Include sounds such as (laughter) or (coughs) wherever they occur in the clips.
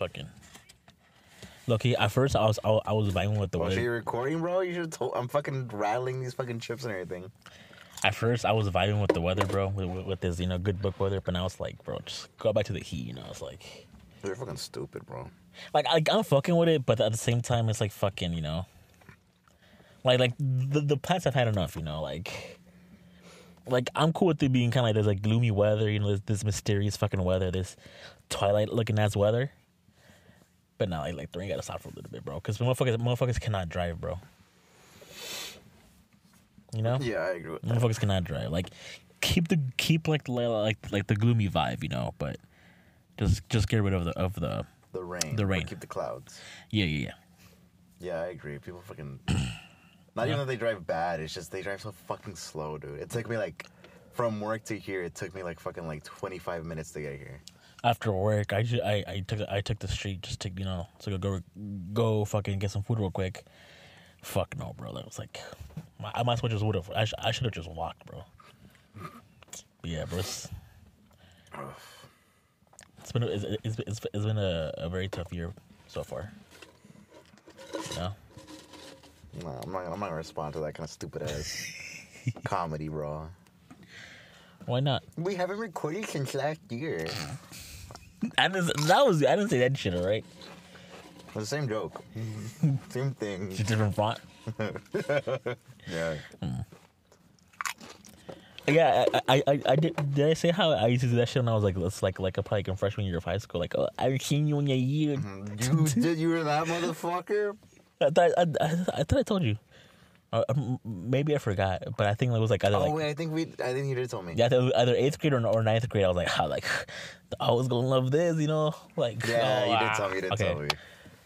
fucking. Look, at first I was I, was- I was vibing with the oh, Well, weather. you're recording, bro. You should told. I'm fucking rattling these fucking chips and everything. At first I was vibing with the weather, bro, with, with, with this you know good book weather. But now it's like, bro, just go back to the heat. You know, it's like, You're fucking stupid, bro. like, like I'm fucking with it, but at the same time, it's like fucking, you know, like like the the plants have had enough. You know, like. Like I'm cool with it being kind of like there's like gloomy weather, you know, this, this mysterious fucking weather, this twilight looking ass weather. But now, like, like, three gotta stop for a little bit, bro, because motherfuckers, motherfuckers cannot drive, bro. You know, Yeah, I agree with that. motherfuckers cannot drive. Like, keep the keep like like like the gloomy vibe, you know, but just just get rid of the of the The rain. The rain. Keep the clouds. yeah yeah yeah. Yeah, I agree. People fucking. (clears throat) Not even that they drive bad. It's just they drive so fucking slow, dude. It took me like, from work to here, it took me like fucking like 25 minutes to get here. After work, I, ju- I I took I took the street just to you know to go go fucking get some food real quick. Fuck no, bro. That was like, I might as well just would have. I, sh- I should have just walked, bro. But yeah, bro. It's, it's been it's, it's, it's, it's been a, a very tough year so far. You know? No, I'm not. I'm not gonna respond to that kind of stupid ass (laughs) comedy, bro. Why not? We haven't recorded since last year. I didn't. That was I didn't say that shit. All right. It's the same joke. (laughs) same thing. Just different font. (laughs) Yeah. Hmm. Yeah, I, I, I, I did. Did I say how I used to do that shit when I was like, it's like, like a probably like in freshman year of high school. Like, oh, I haven't seen you in a year. Mm-hmm. You did. You were that motherfucker. I thought, I, I, I thought I told you. Uh, um, maybe I forgot, but I think it was like either Oh like wait, I think we. I think you did tell me. yeah, either either eighth grade or, or ninth grade. I was like, how like I was gonna love this, you know, like Yeah, oh, you did ah. tell me. You did okay. tell me.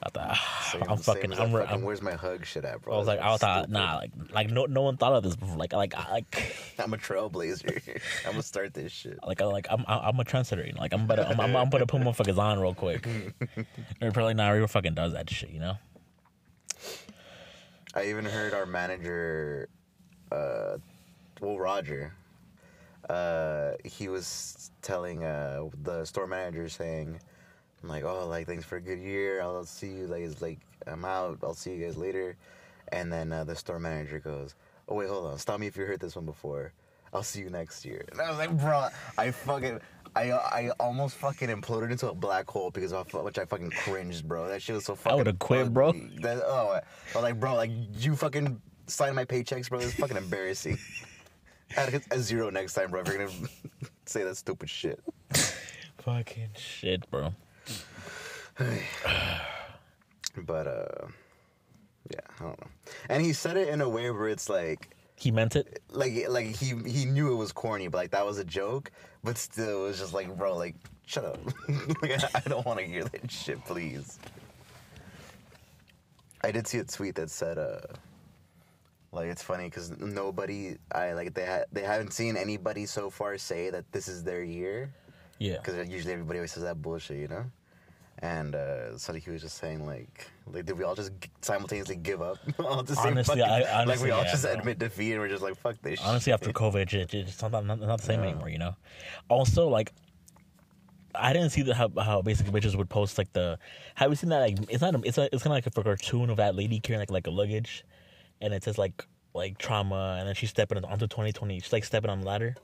I thought, ah, Same- I'm fucking, I'm, fucking, I'm Where's my hug shit at, bro? I was like, I thought, nah, like, like no, no one thought of this before. Like, like, I- like, (laughs) I'm a trailblazer. (laughs) I'm gonna start this shit. like, I- like, I'm, I'm a trendsetter. You know? Like, I'm about to, I'm, I'm, I'm about to put motherfuckers on real quick. (laughs) Or probably not. Real fucking does that shit, you know. I even heard our manager, uh, well, Roger. Uh, he was telling uh the store manager saying, I'm like, oh, like thanks for a good year. I'll see you. Like, it's like I'm out. I'll see you guys later. And then uh, the store manager goes, oh wait, hold on. Stop me if you heard this one before. I'll see you next year. And I was like, bro, I fucking. I, I almost fucking imploded into a black hole because of how much I fucking cringed, bro. That shit was so fucking. I would've quit, bro. That, oh, I was like, bro, like you fucking sign my paychecks, bro. It's fucking embarrassing. Add a, a zero next time, bro. If you're gonna (laughs) say that stupid shit. Fucking shit, bro. (sighs) But uh, yeah, I don't know. And he said it in a way where it's like, He meant it. like, like he he knew it was corny, but like that was a joke. But still, it was just like, bro, like, shut up. (laughs) like, I, I don't want to hear that shit, please. I did see a tweet that said, uh, like it's funny because nobody, I like they ha- they haven't seen anybody so far say that this is their year. Yeah. because usually everybody always says that bullshit, you know. And uh, so he was just saying like, like did we all just simultaneously give up? (laughs) all the same Honestly, fucking- I- like we all yeah, just bro. admit defeat and we're just like, fuck this. Honestly, shit. after COVID, it, it's not, not, not the same Yeah. anymore, you know. Also, like, I didn't see the, how how basically bitches would post like the. Have you seen that? Like, it's not. A, it's a, it's kind of like a cartoon of that lady carrying like like a luggage, and it says like like trauma, and then she's stepping onto twenty twenty. She's like stepping on the ladder.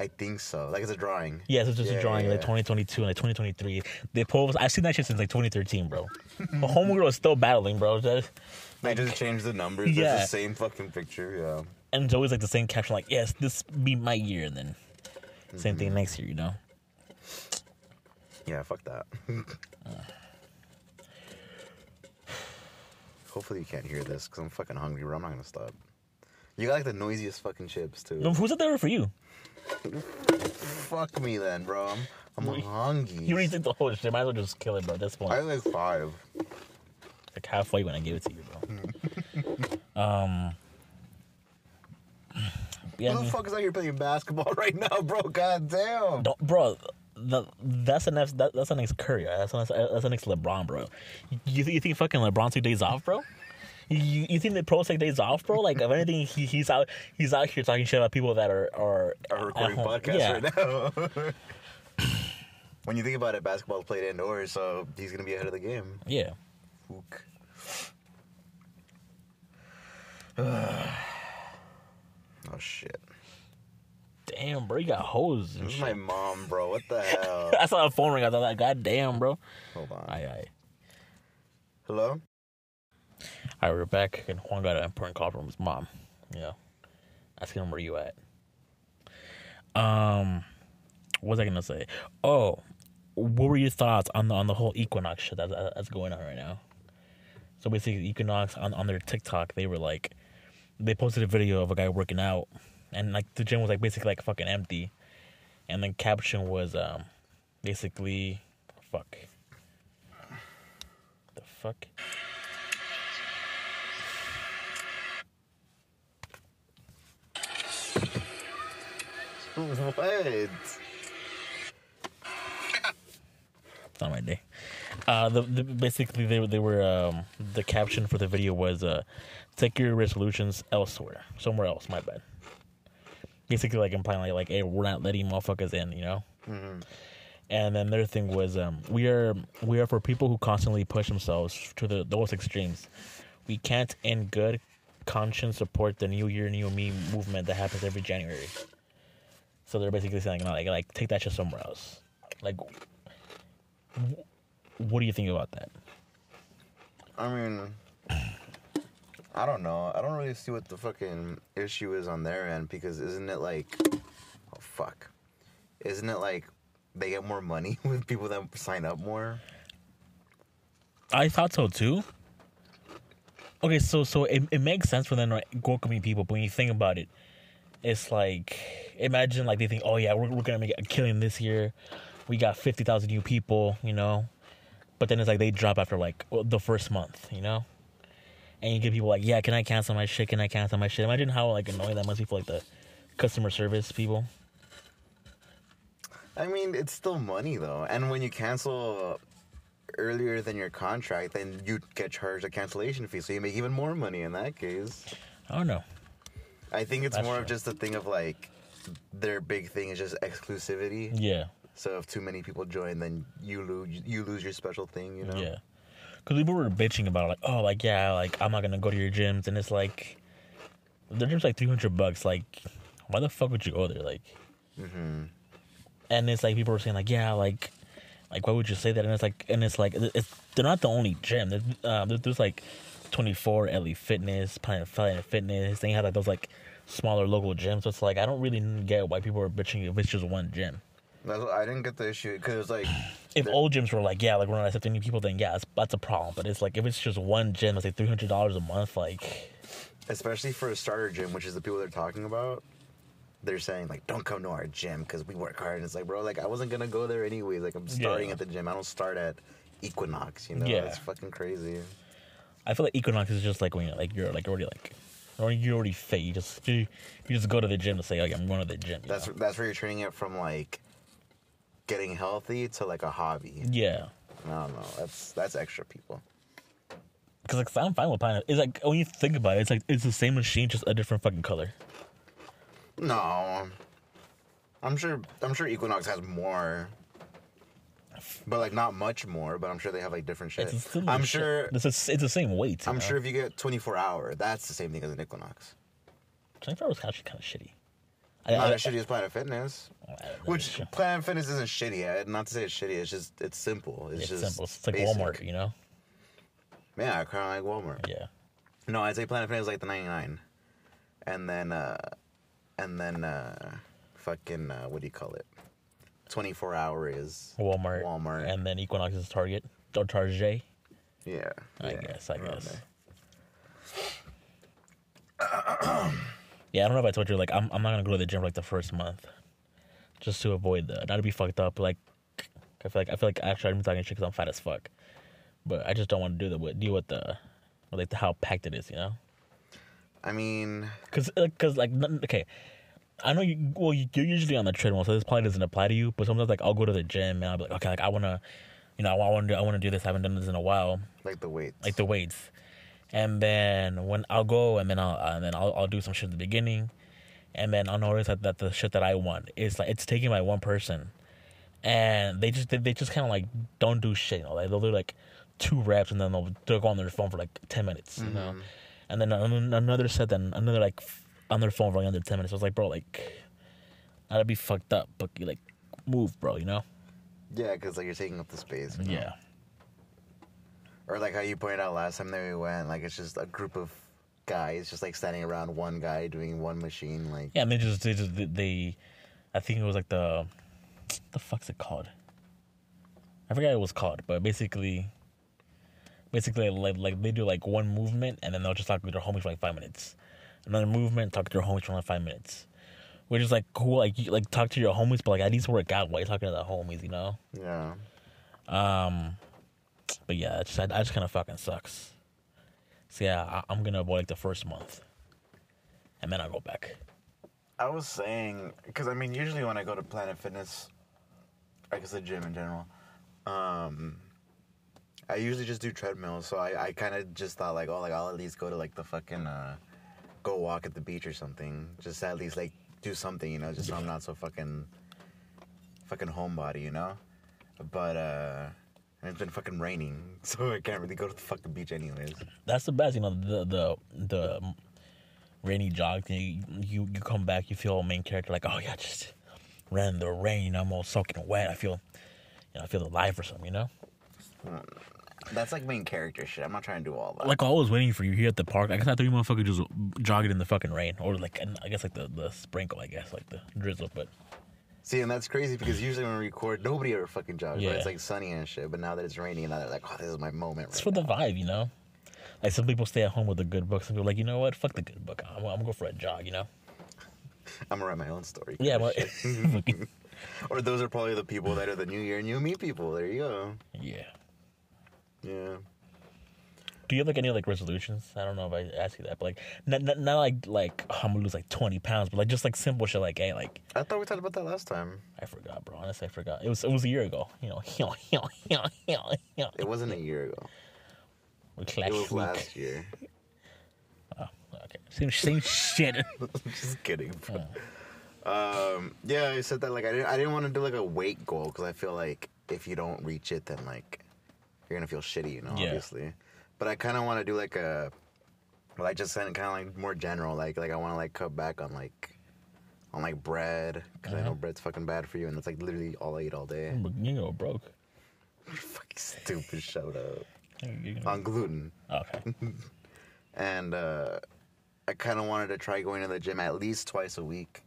I think so. Like it's a drawing. Yes, it's just Yeah, a drawing yeah, like yeah. 2022 and like 2023. They post. I've seen that shit since like 2013, bro. the homegirl is still battling, bro. Just- They just changed the numbers. Yeah. It's the same fucking picture. Yeah. And it's always like the same caption, like, "Yes, this be my year," and then same Mm-hmm. thing next year, you know. Yeah. Fuck that. (sighs) Hopefully you can't hear this because I'm fucking hungry, bro. I'm not gonna stop. You got like the noisiest fucking chips too. No, who's it there for you? Fuck me then, bro. I'm, I'm hungry. You already think the whole shit. Might as well just kill it, bro. At this point, I like five. like halfway when I gave it to you, bro. (laughs) (laughs) um. Yeah, Who the fuck is out here playing basketball (laughs) right now, bro? God damn. don't, bro. The, that's the next. That, that's the next Curry. That's the next, that's the next LeBron, bro. You, you think fucking LeBron took days off, bro? You, you think the pros take days off, bro? Like if anything, he, he's out he's out here talking shit about people that are are Are recording at home. podcasts yeah. right now. (coughs) when you think about it, basketball's played indoors, so he's gonna be ahead of the game. Yeah. Ook. (sighs) oh shit! Damn, bro, you got hoes This is my mom, bro. What the (laughs) hell? I saw a phone ring. I thought, like, God damn, bro. Hold on. Aye, aye. Hello. All right, we're back, and Juan got an important call from his mom. You know, asking him where you at. Um, what was I gonna say? Oh, what were your thoughts on the on the whole Equinox shit that's, that's going on right now? So basically, Equinox on on their TikTok, they were like, they posted a video of a guy working out, and like the gym was like basically like fucking empty, and then caption was um, basically, fuck, the fuck. (laughs) What? It's not my day. Uh, the, the basically they were- they were um the caption for the video was uh take your resolutions elsewhere, somewhere else. My bad. Basically, like implying like like hey, we're not letting motherfuckers in, you know. And then their thing was um we are we are for people who constantly push themselves to the those extremes. We can't in good conscience support the New Year New Me movement that happens every January. So they're basically saying like like take that shit somewhere else. Like what do you think about that? I mean, I don't know. I don't really see what the fucking issue is on their end because isn't it like, oh fuck, isn't it like they get more money (laughs) with people that sign up more? I thought so too. Okay, so so it, it makes sense for them to welcoming people, but when you think about it, it's like imagine like they think, oh yeah, we're we're gonna make a killing this year. We got fifty thousand new people, you know, but then it's like they drop after like the first month, you know, and you get people like, yeah, can I cancel my shit? Can I cancel my shit? Imagine how like annoying that must be for like the customer service people. I mean, it's still money though, and when you cancel earlier than your contract, then you get charged a cancellation fee, so you make even more money in that case. I don't know. I think it's That's more of true. just a thing of like their big thing is just exclusivity. Yeah, So if too many people join, then you lose you lose your special thing. You know. Yeah. Because people were bitching about like, oh, like yeah, like I'm not gonna go to your gyms, and it's like, they're just like 300 bucks. Like, why the fuck would you go there? Like, hmm and it's like people were saying like, yeah, like, like why would you say that? And it's like, and it's like, it's they're not the only gym. There's, there's, there's like 24 LA Fitness, Planet Planet Fitness. They had like those like smaller local gyms. So it's like I don't really get why people are bitching if it's just one gym. That's what, I didn't get the issue because like (sighs) If The- old gyms were like, yeah, like we're not accepting new people, then yeah, that's, that's a problem. But it's like if it's just one gym, it's like three hundred dollars a month. Like, especially for a starter gym, which is the people they're talking about. They're saying like, "Don't come to our gym because we work hard." And it's like, bro, like I wasn't gonna go there anyways. Like I'm starting Yeah. at the gym. I don't start at Equinox. You know, Yeah. it's fucking crazy. I feel like Equinox is just like when you're like you're like already like, or you're already fit. You just you, you just go to the gym to say, okay, I'm going to the gym. That's know? that's where you're turning it from like getting healthy to like a hobby. yeah. I don't know. That's that's extra people. Because like I'm fine with Planet. It's like when you think about it, it's like it's the same machine, just a different fucking color. No, I'm sure. I'm sure Equinox has more, but like not much more. But I'm sure they have like different shit. It's I'm shit. sure. It's, a, it's the same weight. I'm know? sure if you get 24 hour, that's the same thing as an Equinox. 24 was actually kind of shitty. I, Not I, as shitty as Planet Fitness. Which Planet Fitness isn't shitty. Not to say it's shitty. It's just it's simple. It's, it's just simple. It's like basic. Walmart, you know? Yeah, I kind of like Walmart. Yeah. No, I'd say Planet Fitness is like the 99, and then uh, and then uh, fucking uh, what do you call it? 24 hour is Walmart. Walmart. And then Equinox is Target. Or Target. yeah. I yeah, guess, I guess. (coughs) Yeah, I don't know if I told you, like, I'm, I'm not going to go to the gym for, like, the first month. Just to avoid the, not to be fucked up. Like, I feel like, I feel like actually I'm talking shit because I'm fat as fuck. But I just don't want to do the, deal with the, with, like, the, how packed it is, you know? I mean, Because, cause, like, okay. I know you, well, you- you're usually on the treadmill, so this probably doesn't apply to you. But sometimes, like, I'll go to the gym and I'll be like, okay, like, I want to, you know, I want to, I want to do this. I haven't done this in a while. like the weights. like the weights. And then when I'll go and then I'll and then I'll, I'll do some shit at the beginning, and then I'll notice that, that the shit that I want is like it's taken by one person, and they just they, they just kind of like don't do shit. You know, like they'll do like two reps and then they'll, they'll go on their phone for like ten minutes. You know, mm-hmm. and then another set, then another like on their phone for like under ten minutes. I was like, bro, like that'd be fucked up, but you like move, bro. You know? Yeah, because like you're taking up the space. you know? Yeah. Or like how you pointed out last time that we went, like it's just a group of guys just like standing around one guy doing one machine. Like Yeah, and they just they just they, I think it was like the, the fuck's it called? I forgot it was called, but basically, basically like like they do like one movement and then they'll just talk to their homies for like five minutes, another movement talk to your homies for like five minutes, which is like cool. Like you like talk to your homies, but like at least work out while you're talking to the homies, you know. yeah, Um, but yeah, just I, I just kind of fucking sucks. So yeah, I, I'm gonna avoid like the first month, and then I'll go back. I was saying because I mean usually when I go to Planet Fitness, I guess the gym in general, um, I usually just do treadmills. So I, I kind of just thought like oh like I'll at least go to like the fucking uh, go walk at the beach or something. Just at least like do something, you know, just so I'm not so fucking fucking homebody, you know. But uh, it's been fucking raining, (laughs) so I can't really go to the fucking beach anyways. that's the best. You know, the the the rainy jog thing. You you come back, you feel main character like, oh yeah, just ran in the rain. I'm all soaking wet. I feel, you know, I feel alive or something. You know, That's like main character shit. I'm not trying to do all that. like I was waiting for you here at the park. I guess I thought you motherfucker just jogging in the fucking rain or like, and I guess like the the sprinkle. I guess like the drizzle, but. See, and that's crazy because usually when we record, nobody ever fucking jogs. Right? Yeah. It's like sunny and shit. But now that it's raining, now they're like, oh, this is my moment. It's Right for the vibe, you know. Like some people stay at home with a good book. Some people are like, you know what? Fuck the good book. I'm, I'm gonna go for a jog. You know. I'm gonna write my own story. Yeah, (laughs) (laughs) or those are probably the people that are the new year, new me people. There you go. yeah. Yeah. Do you have like any like resolutions? I don't know if I asked you that, but like not not, not like like oh, I'm gonna lose like 20 pounds, but like just like simple shit. Like hey, like I thought we talked about that last time. I forgot, bro. Honestly, I forgot. It was it was a year ago. You know, It wasn't a year ago. we clashed. It was week. last year. Okay, same same shit. (laughs) Just kidding. Bro. Um, yeah, I said that like I didn't. I didn't want to do like a weight goal because I feel like if you don't reach it, then like you're gonna feel shitty, you know. Yeah. Obviously, but I kind of want to do like a, well, I just kind of like more general. Like like I want to like cut back on like on like bread because I know Uh-huh. bread's fucking bad for you, and that's like literally all I eat all day. you go broke. (laughs) fucking stupid. You- you- on gluten. Okay. (laughs) and uh, I kind of wanted to try going to the gym at least twice a week,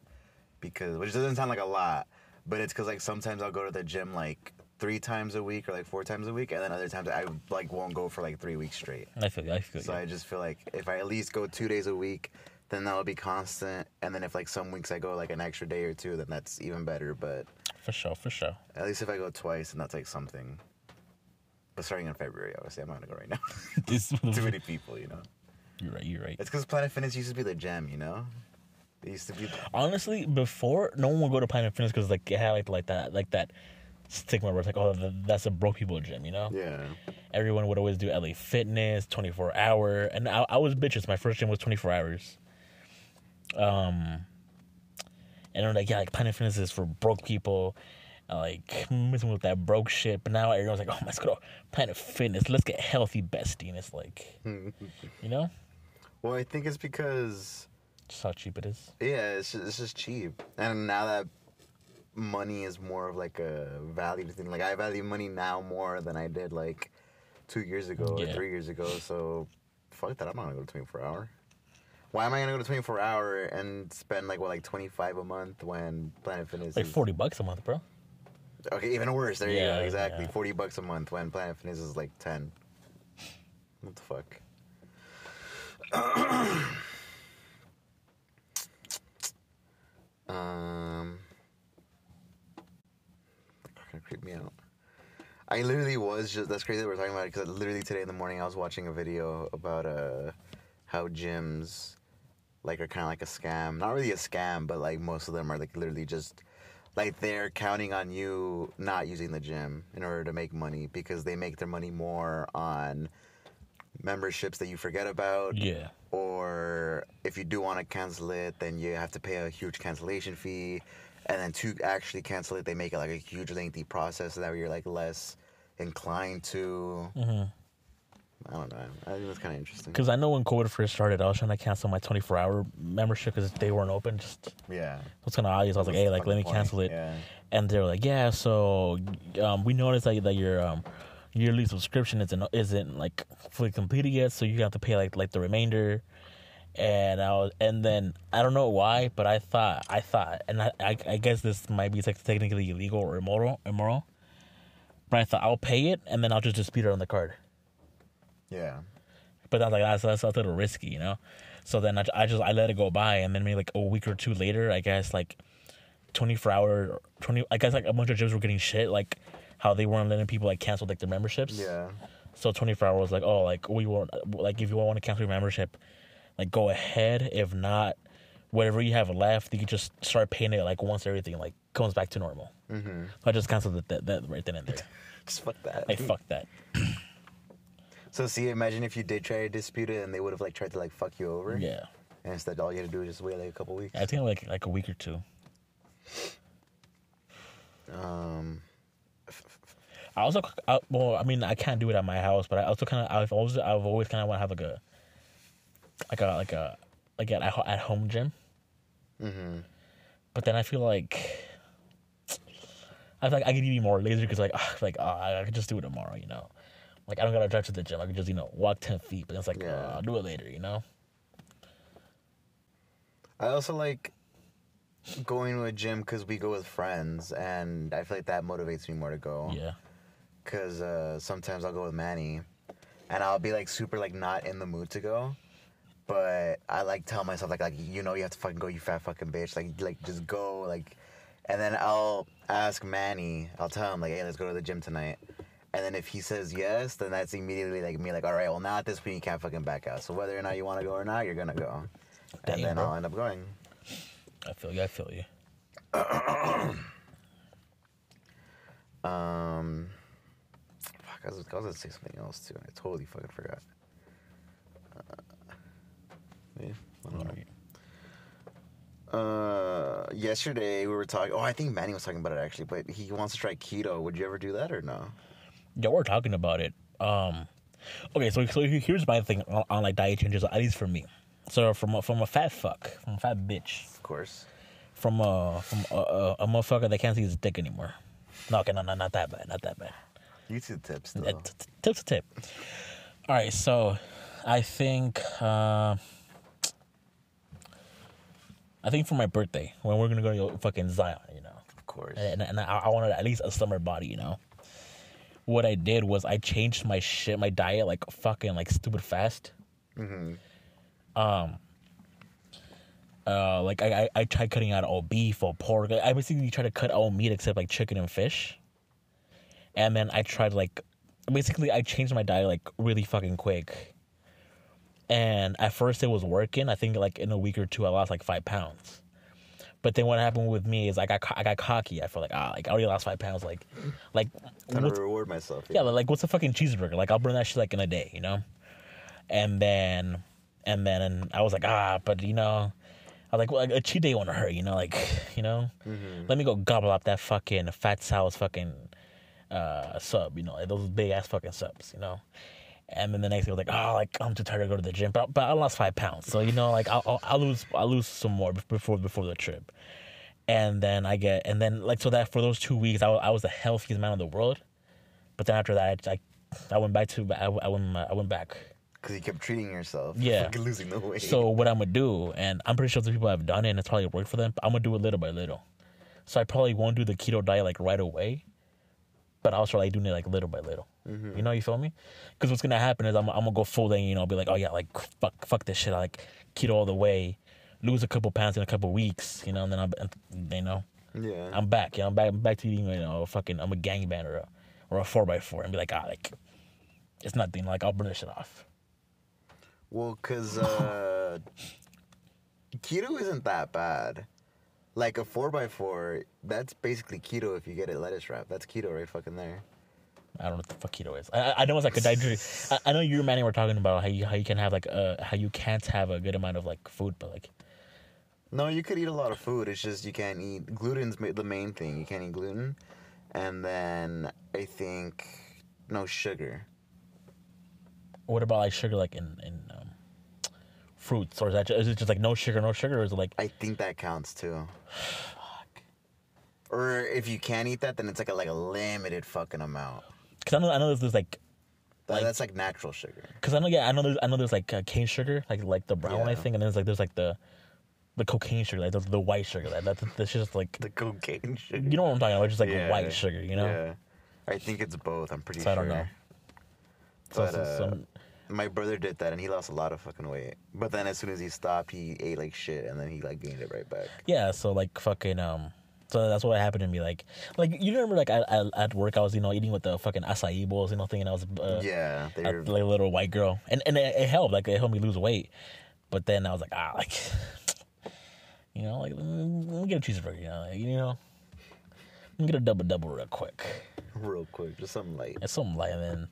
because which doesn't sound like a lot, but it's because like sometimes I'll go to the gym like three times a week or like four times a week, and then other times I like won't go for like three weeks straight. I feel. I feel So. I just feel like if I at least go two days a week, then that'll be constant, and then if like some weeks I go like an extra day or two, then that's even better. But For sure. For sure. at least if I go twice, then that's like something. But starting in February, obviously, I'm not gonna go right now. (laughs) This (laughs) Too many people, you know. You're right. You're right. It's because Planet Fitness used to be the gem, you know. They used to be. Honestly, before no one would go to Planet Fitness because like it had like like that like that stigma where it's like oh th- that's a broke people gym, you know. Yeah. Everyone would always do LA Fitness, twenty four hour, and I, I was bitches. My first gym was twenty four hours. Um, and I'm like yeah, like Planet Fitness is for broke people. and, Like messing with that broke shit, but now everyone's like, "Oh, let's go to Planet Fitness. Let's get healthy, bestie." And it's like, (laughs) you know, Well, I think it's because just how cheap it is. yeah, it's just, it's just cheap, and now that money is more of like a valued thing. Like I value money now more than I did like two years ago or three years ago. So fuck that. I'm not gonna go to 24 hour. Why am I gonna go to 24 hour and spend like what like 25 a month when Planet Fitness is Like is forty bucks a month, bro. Okay, even worse. There you go. Exactly. yeah. 40 bucks a month when Planet Fitness is like 10. What the fuck? (clears throat) um, me out. I literally was just that's crazy that we're talking about it because literally today in the morning I was watching a video about uh how gyms like are kind of like a scam. Not really a scam, but like most of them are like literally just like they're counting on you not using the gym in order to make money because they make their money more on memberships that you forget about Yeah. or if you do want to cancel it then you have to pay a huge cancellation fee and then to actually cancel it, they make it like a huge lengthy process, so that you're like less inclined to. Mm-hmm. I don't know. I think that's kind of interesting. Because I know when COVID first started, I was trying to cancel my 24 hour membership because they weren't open. Just Yeah. it was kind of obvious. I was like, hey, like let me point? cancel it. Yeah. And they were like, yeah, so um, we noticed that, that your um, yearly subscription isn't isn't like fully completed yet, so you have to pay like like the remainder. And I was, and then I don't know why, but I thought I thought, and I I, I guess this might be like technically illegal or immoral immoral. But I thought I'll pay it and then I'll just dispute it on the card. Yeah. But I was like, that's, that's a little risky, you know. So then I, I just I let it go by, and then maybe like a week or two later, I guess like twenty four hour twenty. I guess like a bunch of gyms were getting shit, like how they weren't letting people like cancel like their memberships. Yeah. So twenty four hours was like, oh, like we want like if you want to cancel your membership, like go ahead. If not, whatever you have left, you can just start paying it like once everything like comes back to normal. Mm-hmm. So I just canceled that, that, that right then and there. (laughs) Just fuck that. Like fuck that. (clears throat) So see, imagine if you did try to dispute it, and they would have like tried to like fuck you over. Yeah, And instead, all you had to do is just wait like a couple weeks. I think like like a week or two. Um. I also, I, well, I mean, I can't do it at my house, but I also kind of, I've always, I've always kind of want to have like a, like a, like a, like at at home gym. Mm-hmm. But then I feel like, I feel like I could be more lazy because like, ah, like uh, I could just do it tomorrow, you know. Like I don't gotta drive to the gym. I could just, you know, walk ten feet. But it's like, Yeah. uh, I'll do it later, you know. I also like going to a gym because we go with friends, and I feel like that motivates me more to go. Yeah. Because uh, sometimes I'll go with Manny, and I'll be like super like not in the mood to go, but I like tell myself like like you know you have to fucking go, you fat fucking bitch, like like just go like, and then I'll ask Manny, I'll tell him like hey let's go to the gym tonight. And then if he says yes, then that's immediately like me like all right, well now at this point you can't fucking back out. So whether or not you want to go or not, you're gonna go, Damn, and then bro. I'll end up going. I feel you. I feel you. (coughs) Um, fuck, I was, I was gonna say something else too. I totally fucking forgot. Uh, yeah, I don't know. Uh, yesterday we were talking. Oh, I think Manny was talking about it actually, but he wants to try keto. Would you ever do that or no? Yeah, we're talking about it. Um, okay, so so here's my thing on, on like diet changes, at least for me. So from a, from a fat fuck, from a fat bitch, Of course. from a from a, a, a motherfucker that can't see his dick anymore. No, okay, no, no, not that bad, not that bad. YouTube tips Uh, though. t- t- Tip's a tip. All right, so I think uh, I think for my birthday when we're gonna go to fucking Zion, you know, Of course. and, and I, I wanted at least a summer body, you know. What I did was I changed my shit, my diet, like fucking like stupid fast. hmm Um, uh, like I, I, I tried cutting out all beef all pork. I basically tried to cut all meat except like chicken and fish. And then I tried like, basically I changed my diet like really fucking quick. And at first it was working. I think like in a week or two I lost like five pounds. But then what happened with me is I got I got cocky. I felt like ah like I already lost five pounds. Like, like Time to reward myself. yeah, like what's a fucking cheeseburger? Like I'll burn that shit like in a day, you know. And then, and then, and I was like, ah, but you know, I was like, well, a cheat day won't hurt, you know, like, (laughs) you know, Mhm. let me go gobble up that fucking fat Sal's fucking uh sub, you know, like those big ass fucking subs, you know. And then the next day I was like, oh, like I'm too tired to go to the gym, but but I lost five pounds, so you know, like I'll I'll, I'll lose I'll lose some more before before the trip. And then I get, and then like so that for those two weeks I I was the healthiest man in the world, but then after that I I, went back to I, I went I went back. Because you kept treating yourself. Yeah. (laughs) Fucking losing the weight. So what I'm gonna do, and I'm pretty sure the people have done it, and it's probably worked for them. But I'm gonna do it little by little. So I probably won't do the keto diet like right away, but I'll start like doing it like little by little. Mhm. You know, you feel me? Because what's gonna happen is I'm, I'm gonna go full then, you know, I'll be like, oh yeah, like fuck, fuck this shit, I like keto all the way, lose a couple pounds in a couple weeks, you know, and then I'm, you know, yeah. I'm back, you know, I'm back, I'm back to eating, you know, fucking, I'm a gangbang or a, or a four by four, and be like, ah, like, it's nothing, like I'll burn this shit off. Well, cause uh, (laughs) keto isn't that bad. Like a four x four, that's basically keto if you get it lettuce wrap. That's keto right fucking there. I don't know what the fuck keto is. I, I- know it's like a dietary. (laughs) I, I know you and Manny were talking about how you how you can have like uh how you can't have a good amount of like food, but like No, you could eat a lot of food. It's just you can't eat gluten's the main thing. You can't eat gluten, and then I think no sugar. What about like sugar, like in in um, fruits, or is that ju- is it just like no sugar, no sugar, or is it like I think that counts too. Fuck. Or if you can't eat that, then it's like a like a limited fucking amount. because I know I know there's, there's like That- Like- that's like natural sugar. because I know yeah I know there's I know there's like uh, cane sugar, like like the brown one I think, and then there's like there's like the the cocaine sugar, like the, the white sugar, like that that's just like The cocaine sugar. you know what I'm talking about, It's just like Yeah. white sugar, you know. Yeah. I think it's both. I'm pretty So I sure. don't know. So, But so- uh, some- my brother did that and he lost a lot of fucking weight. But then as soon as he stopped, he ate like shit and then he like gained it right back. Yeah, so like fucking um so that's what happened to me. Like like you remember like I, I at work I was, you know, eating with the fucking acai bowls, you know, thinking I was uh, yeah, they a, were. like a little white girl. And and it, it helped, like it helped me lose weight. But then I was like, ah like (laughs) you know, like let me, get a cheeseburger, you know, like, you know. Let me get a double double real quick. real quick, just something light. And something like and then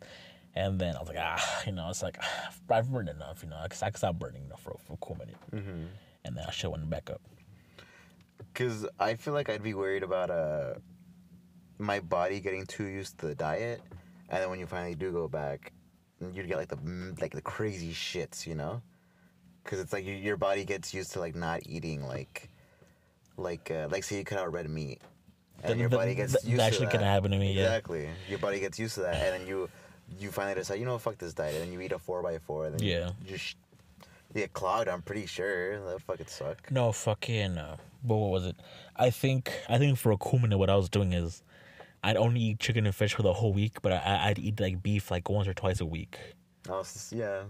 and then I was like, ah, (laughs) you know, it's like (sighs) I've burned enough, you know, because I could stop burning enough for, for a cool minute. Mm-hmm. And then I should went back up. Because I feel like I'd be worried about uh my body getting too used to the diet, and then when you finally do go back, you'd get like the mm, like the crazy shits, you know? Because it's like your your body gets used to like not eating like like uh, like say you cut out red meat, and Th- your th- body gets th- used that to actually that. can happen to me, yeah. Exactly, your body gets used to that, and then you you finally decide, you know, fuck this diet, and then you eat a four by four, and then Yeah. you just get clogged. I'm pretty sure that would fucking suck. No fucking. Uh, but what was it? I think I think for a cool minute, what I was doing is, I'd only eat chicken and fish for the whole week, but I, I'd eat like beef like once or twice a week. Just- yeah.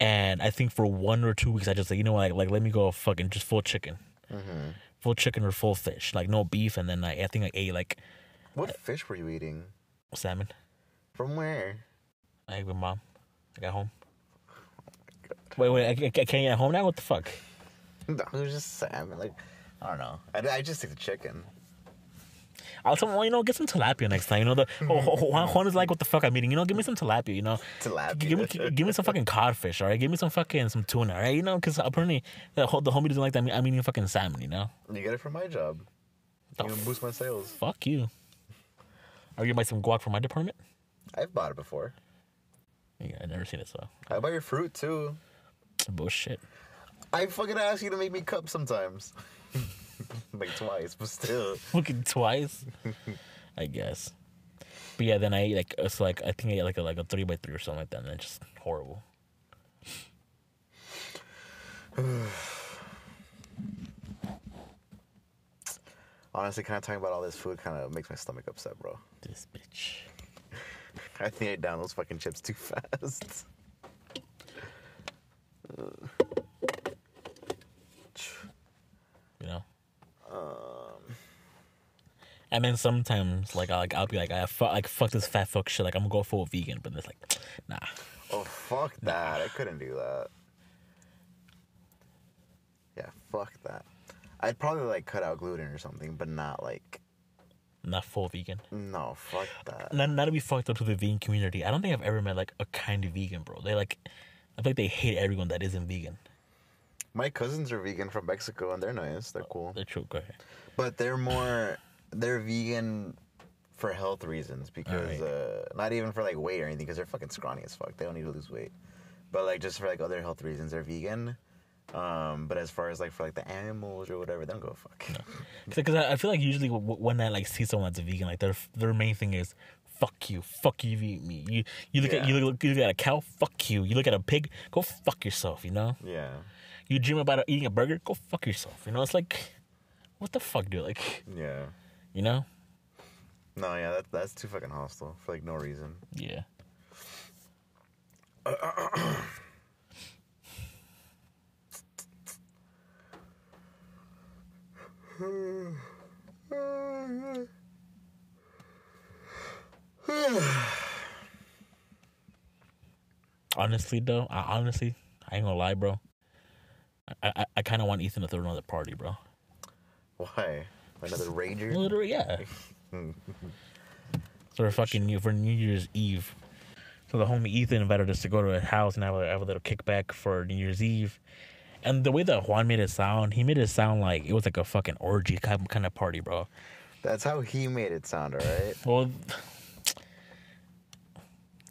And I think for one or two weeks, I just like you know like like let me go fucking just full chicken, Mm-hmm. full chicken or full fish, like no beef, and then I, I think I ate like What fish were you eating? salmon. From where? I with mom. I got home. Wait, wait, I, I, I can't get home now. What the fuck? No, it was just salmon. Like, I don't know. I, I just took the chicken. I'll tell him, well, you know, get some tilapia next time. You know, the oh, oh, oh, Juan, Juan is like, what the fuck I'm eating. You know, give me some tilapia. You know, Tilapia. Give me, give me some fucking codfish. All right, give me some fucking some tuna. All right, you know, because apparently the, the homie doesn't like that. I'm eating fucking salmon. You know, You get it from my job. The You gonna boost my sales. fuck you. Are you gonna buy some guac for my department? I've bought it before. Yeah, I've never seen it, so I buy your fruit too. bullshit. I fucking ask you to make me cups sometimes. (laughs) like twice, but still. (laughs) Fucking twice, I guess. But yeah, then I ate like it's like I think I ate like a like a three by three or something like that, and then just horrible. (sighs) Honestly, kind of talking about all this food kind of makes my stomach upset, bro. This bitch. (laughs) I think I down those fucking chips too fast. You know. Um, And then sometimes like I like I'll be like I fuck like fuck this fat fuck shit like I'm gonna go full vegan, but it's like (tsk) nah. oh fuck that! I couldn't do that. Yeah, fuck that. I'd probably like cut out gluten or something, but not like Not full vegan. no, fuck that. Not, not to be fucked up to the vegan community. I don't think I've ever met like a kind of vegan, bro. They like, I feel like they hate everyone that isn't vegan. My cousins are vegan from Mexico, and they're nice. They're cool, They're true. Go ahead. but they're more they're vegan for health reasons because Alright. uh, not even for like weight or anything because they're fucking scrawny as fuck. They don't need to lose weight, but like just for like other health reasons, they're vegan. Um, but as far as like for like the animals or whatever, they don't go fuck. Because I I feel like usually when I like see someone that's a vegan, like their their main thing is fuck you, fuck you, if you eat me. You you look at you look, you look at a cow, fuck you. You look at a pig, go fuck yourself. You know. Yeah, You dream about eating a burger, go fuck yourself. You know. It's like, what the fuck, dude? Like, yeah. you know. No, yeah, that, that's too fucking hostile for like no reason. Yeah. (clears throat) honestly, though, I honestly, I ain't gonna lie, bro. I I, I kind of want Ethan to throw another party, bro. Why? Another rager? Literally, yeah. (laughs) for fucking New for New Year's Eve. So the homie Ethan invited us to go to a house and have a, have a little kickback for New Year's Eve. And the way that Juan made it sound, he made it sound like it was like a fucking orgy kind of party, bro. That's how he made it sound, alright? (laughs) Well,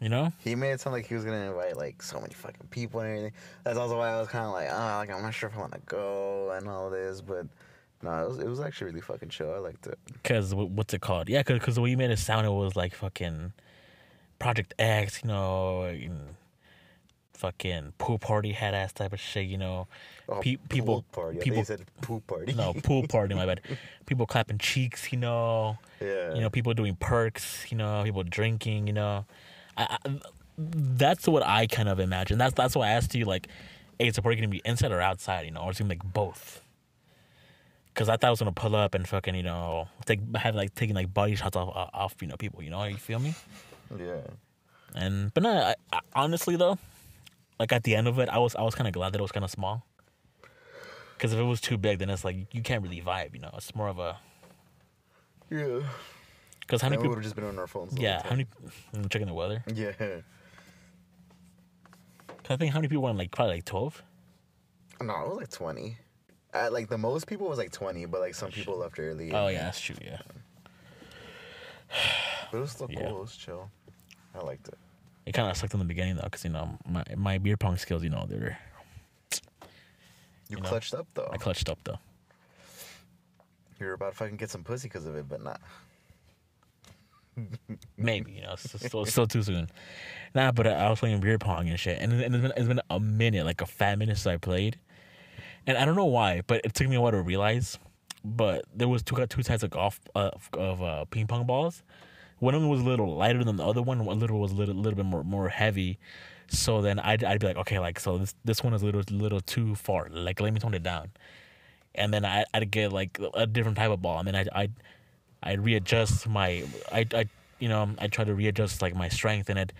you know, He made it sound like he was gonna invite like so many fucking people and everything. That's also why I was kind of like, ah, like I'm not sure if I want to go and all this, but no, it was it was actually really fucking chill. I liked it. because what's it called? Yeah, because cause the way you made it sound, it was like fucking Project X, you know, fucking pool party head ass type of shit, you know. Oh, Pe- people, pool party. People, said pool party. no pool (laughs) party, my bad. People clapping cheeks, you know. yeah. You know, people doing perks, you know, people drinking, you know. I, I, that's what I kind of imagine. That's that's why I asked you, like, hey, is the party gonna be inside or outside, you know, or is it gonna be like both? Because I thought I was gonna pull up and fucking, you know, take have like taking like body shots off off, you know, people, you know, you feel me? yeah. And but no, I, I, honestly though, like at the end of it, I was I was kind of glad that it was kind of small. Because if it was too big, then it's like you can't really vibe, you know. It's more of a Yeah. because how many people? would have just been on our phones. Yeah, how many? I'm checking the weather. Yeah. Yeah. 'Cause I think how many people went? Like probably like twelve. No, it was like 20. At like the most people was like 20, but like some people left early. Oh yeah, that's true. Yeah, (sighs) But it was still cool. Yeah. It was chill. I liked it. It kind of sucked in the beginning though, because you know my my beer pong skills, you know, they're You, You know, clutched up though. I clutched up though. You were about to fucking get some pussy because of it, but not. (laughs) Maybe you know, still, still too soon. Nah, but I, I was playing beer pong and shit, and, and it's, been, it's been a minute, like a fat minute since I played, and I don't know why, but it took me a while to realize. But there was two two types of golf uh, of uh, ping pong balls. One of them was a little lighter than the other one. One little was a little, little bit more more heavy. So then I'd, I'd be like, okay, like so this this one is a little little too far. Like let me tone it down, and then I, I'd get like a different type of ball, and then I I I readjust my I I you know I try to readjust like my strength and it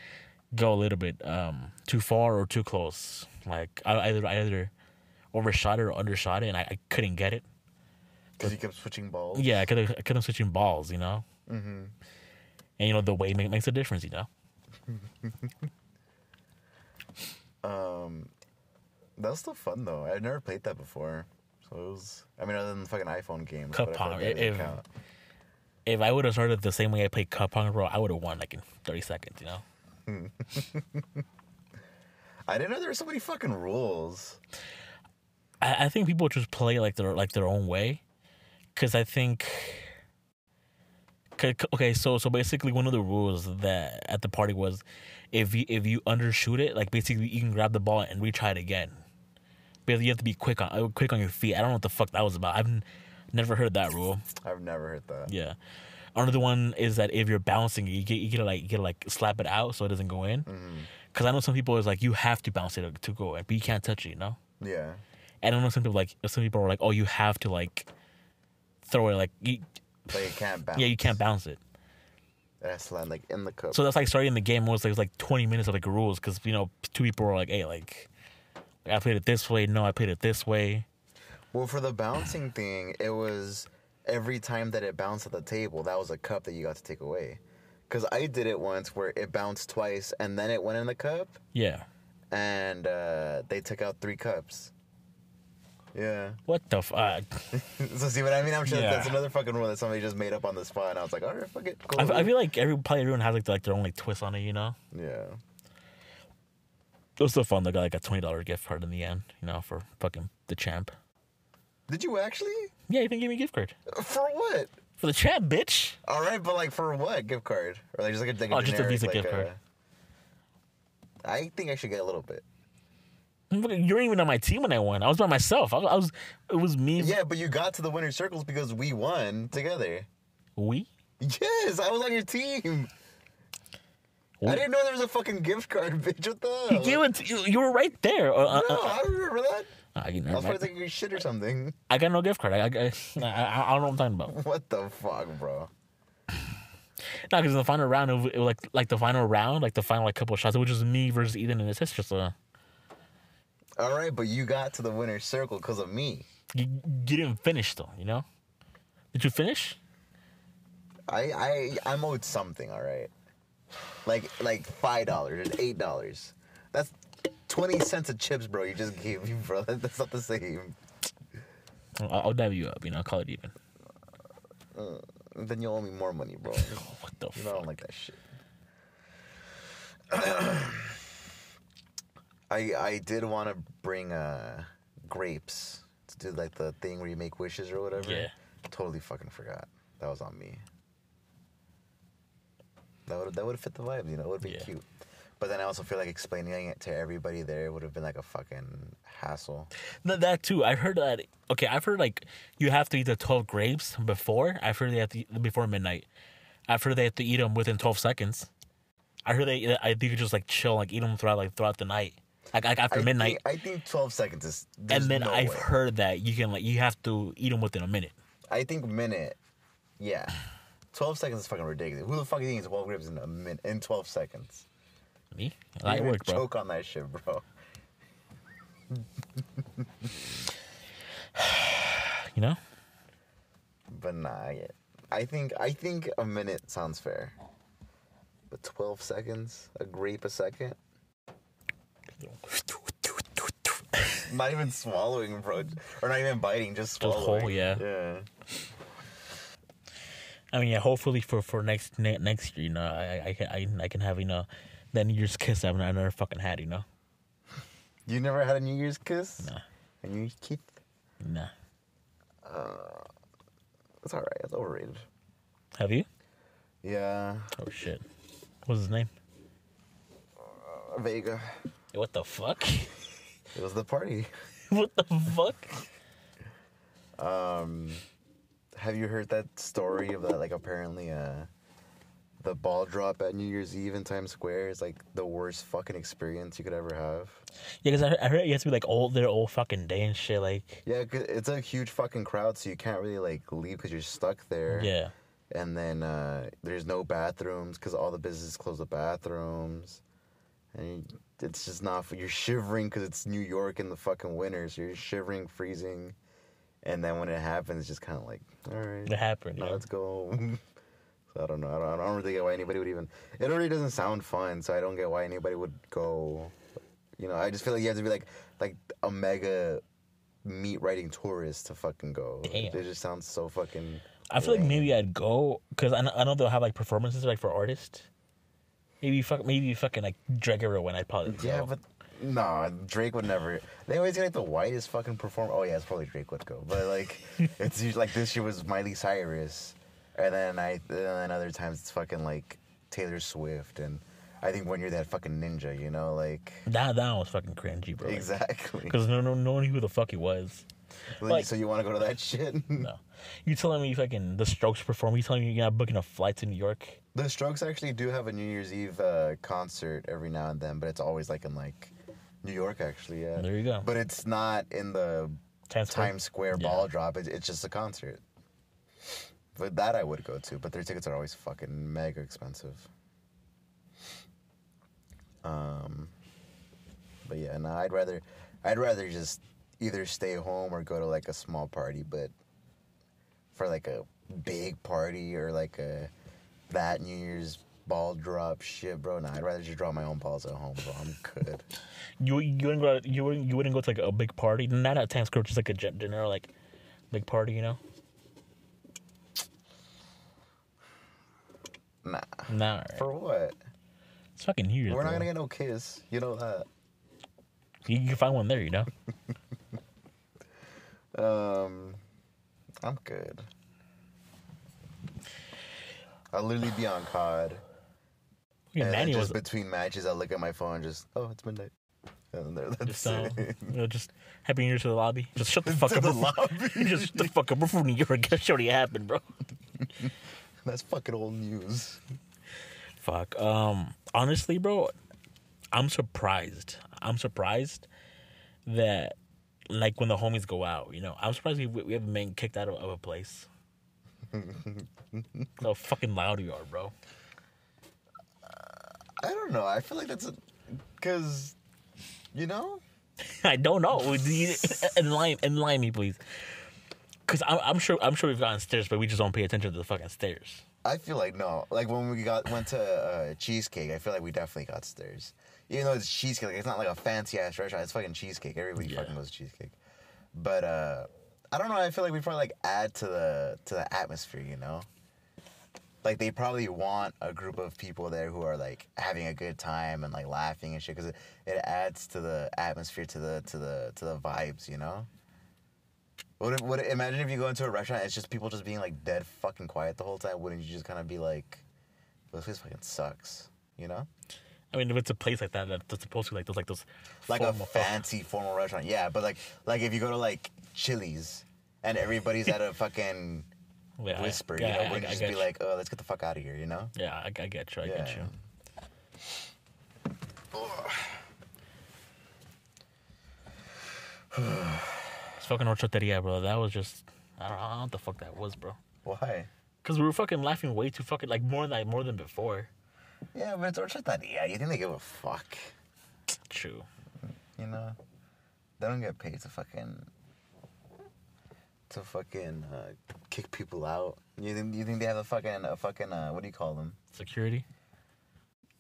go a little bit um too far or too close. Like I either I either overshot it or undershot it, and I, I couldn't get it. Because you kept switching balls. Yeah, I could I couldn't switching balls, you know. Mm-hmm. And you know the weight make, makes a difference, you know. (laughs) Um, that was still fun though. I've never played that before, so it was. I mean, other than the fucking iPhone games. Cup pong, if- count. If I would have started the same way I played cup pong, bro, I would have won like in thirty seconds, you know. (laughs) I didn't know there were so many fucking rules. I, I think people just play like their like their own way, because I think. 'Kay, Okay, so so basically, one of the rules that at the party was, if you if you undershoot it, like basically you can grab the ball and retry it again, but you have to be quick on uh, quick on your feet. I don't know what the fuck that was about. I've n- never heard that rule. I've never heard that. Yeah, another one is that if you're bouncing, you get you get to like you get to like slap it out so it doesn't go in. Because I know some people is like you have to bounce it to go in, but you can't touch it. You know. Yeah. And I know some people like some people are like, oh, you have to like throw it like you, But you can't bounce. yeah, you can't bounce it. It has to land like in the cup. So that's like starting the game was like, was like twenty minutes of like rules because you know two people were like, hey, like I played it this way, no, I played it this way. well, for the bouncing thing, it was every time that it bounced at the table, that was a cup that you got to take away. Because I did it once where it bounced twice and then it went in the cup, Yeah. and uh, they took out three cups. Yeah. What the fuck? (laughs) so see what I mean? I'm sure Yeah. that's another fucking rule that somebody just made up on the spot. And I was like, all right, fuck it, cool. I, I feel like every probably everyone has like, like their own like twist on it, you know. yeah. It was still fun. They got like a twenty dollar gift card in the end, you know, for fucking the champ. Did you actually? Yeah, you can give me a gift card For what? for the champ, bitch. All right, but like for what gift card? Or like just like a, like Oh, just a generic, Visa like, gift card. I think I should get a little bit. You weren't even on my team when I won. I was by myself. I was. I was it was me. Yeah, but you got to the winner circles because we won together. We. Yes, I was on your team. We- I didn't know there was a fucking gift card, (laughs) bitch. What the? He gave it. To, you, you were right there. Uh, uh, No, uh, I don't remember that. uh, you I know, was right. probably taking shit or something. I got no gift card. I, I, I, I, I don't know what I'm talking about. (laughs) What the fuck, bro? No, because in the final round, it was, it was like like the final round, like the final like couple of shots, it was just me versus Ethan and his sister. So All right, but you got to the winner's circle because of me. you, you didn't finish though. You know? Did you finish? I I I'm owed something. All right, like like five dollars, eight dollars. That's 20 cents of chips, bro. You just gave me, bro. (laughs) That's not the same. I'll, I'll dab you up. You know, I'll call it even. Mm, then you owe me more money, bro. (laughs) What the You know I don't like that shit. (clears throat) I I did want to bring uh grapes to do like the thing where you make wishes or whatever. Yeah. Totally fucking forgot. That was on me. That would that would have fit the vibe, you know. It would be Yeah. cute. But then I also feel like explaining it to everybody there would have been like a fucking hassle. No, that too. I've heard that. Okay, I've heard like you have to eat the twelve grapes before. I've heard they have to eat before midnight. I've heard they have to eat them within twelve seconds. I heard they. I think you just like chill, like eat them throughout like throughout the night, like, like after I midnight. Think, I think 12 seconds is. and then no I've way. heard that you can like you have to eat them within a minute. I think minute. Yeah. 12 seconds is fucking ridiculous. Who the fuck eating 12 grapes in a minute in 12 seconds? Me, I would work, bro. Choke on that shit, bro. (sighs) You know, But nah, yeah. I think I think a minute sounds fair. But 12 seconds, a grape a second. Not even swallowing, bro, or not even biting, just Just swallowing. whole, yeah. Yeah. I mean, yeah. Hopefully for for next ne- next year, you know, I I can I, I can have you know that New Year's kiss I've never fucking had. You know, You never had a New Year's kiss? Nah. A New Year's kiss? nah. It's alright. It's overrated. Have you? Yeah. Oh shit. What's his name? Uh, Vega. What the fuck? It was the party. (laughs) what the fuck? Um, have you heard that story of that? Like, apparently, uh, the ball drop at New Year's Eve in Times Square is like the worst fucking experience you could ever have. Yeah, because I heard, I heard you have to be like all there all fucking day and shit. Like, Yeah, 'cause it's a huge fucking crowd, so you can't really like leave because you're stuck there. yeah, And then uh, there's no bathrooms because all the businesses close the bathrooms, and you, it's just not. You're shivering because it's New York in the fucking winter, so you're shivering, freezing, and then when it happens, it's just kind of like, all right, it happened. now Yeah. let's go. (laughs) so I don't know. I don't, I don't really get why anybody would even. It already doesn't sound fun, so I don't get why anybody would go. You know, I just feel like you have to be like like a mega meat writing tourist to fucking go. Damn. It just sounds so fucking. I feel like maybe I'd go because I know, I know they'll have like performances like for artists. Maybe fuck maybe fucking like Drake ever when I'd probably Yeah, but no, Drake would never. They always get like the whitest fucking perform. Oh yeah, it's probably Drake would go, but like (laughs) it's usually like this year was Miley Cyrus, and then I and then other times it's fucking like Taylor Swift, and I think one year they had fucking Ninja. You know, like that that one was fucking cringy, bro. exactly. (laughs) Because no no no one knew who the fuck he was. Like, like- so you want to go to that shit? (laughs) No, you telling me fucking the Strokes perform? You telling me you're not booking a flight to New York? The Strokes actually do have a New Year's Eve uh, concert every now and then, but it's always like in like New York, actually. Yeah. There you go. But it's not in the Times Square? Times Square Yeah. ball drop. It's, it's just a concert. But that I would go to, but their tickets are always fucking mega expensive. Um, but yeah, no, I'd rather, I'd rather just either stay home or go to like a small party. But for like a big party or like a that New Year's ball drop shit, bro, nah, I'd rather just drop my own balls at home, bro. I'm good. (laughs) You you wouldn't go you wouldn't you wouldn't go to like a big party, not at Times Square, just like a gen- general like big party, you know? Nah. Nah, alright. For what? it's fucking New Year's. We're not bro. gonna get no kiss. You know that. You, you can find one there, you know. (laughs) Um, I'm good. I'll literally be on COD. And Manny just was between matches, I look at my phone, just oh, it's midnight. And there, that's just uh, it. you know, just happy New Year to the lobby. Just shut the (laughs) fuck up. the (laughs) lobby. just shut the fuck up. We're from New York. (laughs) That already happened, bro. That's fucking old news. Fuck. Um. Honestly, bro, I'm surprised. I'm surprised that, like, when the homies go out, you know, I'm surprised we we haven't been kicked out of, of a place. (laughs) How fucking loud you are, bro. I don't know. I feel like that's a because, you know, (laughs) I don't know. (laughs) Enlighten, enlighten me, please. Cause I'm, I'm sure I'm sure we've gotten stairs, but we just don't pay attention to the fucking stairs. I feel like no. Like when we got went to uh, cheesecake, I feel like we definitely got stairs. even though it's cheesecake, like, it's not like a fancy ass restaurant. It's fucking cheesecake. Everybody Yeah. fucking goes to cheesecake. But uh, I don't know. I feel like we probably like add to the to the atmosphere. You know, like they probably want a group of people there who are like having a good time and like laughing and shit because it, it adds to the atmosphere to the to the to the vibes. You know. It, would it, imagine if you go into a restaurant, and it's just people just being like dead fucking quiet the whole time. Wouldn't you just kind of be like, "This place fucking sucks," you know? I mean, if it's a place like that, that's supposed to be like those, like those, Like a oh. fancy formal restaurant, yeah. But like, like if you go to like Chili's and everybody's at a fucking (laughs) Yeah, I- whisper, yeah, you know, I- wouldn't I just be you. like, "Oh, let's get the fuck out of here," you know? Yeah, I, I get you. I get you. It's fucking horchateria, bro. That was just I don't, I don't know what the fuck that was, bro. Why? Cause we were fucking laughing way too fucking like more than like, more than before. Yeah, but it's horchataria. You think they give a fuck? True. You know, they don't get paid to fucking to fucking uh, kick people out. You think you think they have a fucking a fucking uh, what do you call them? Security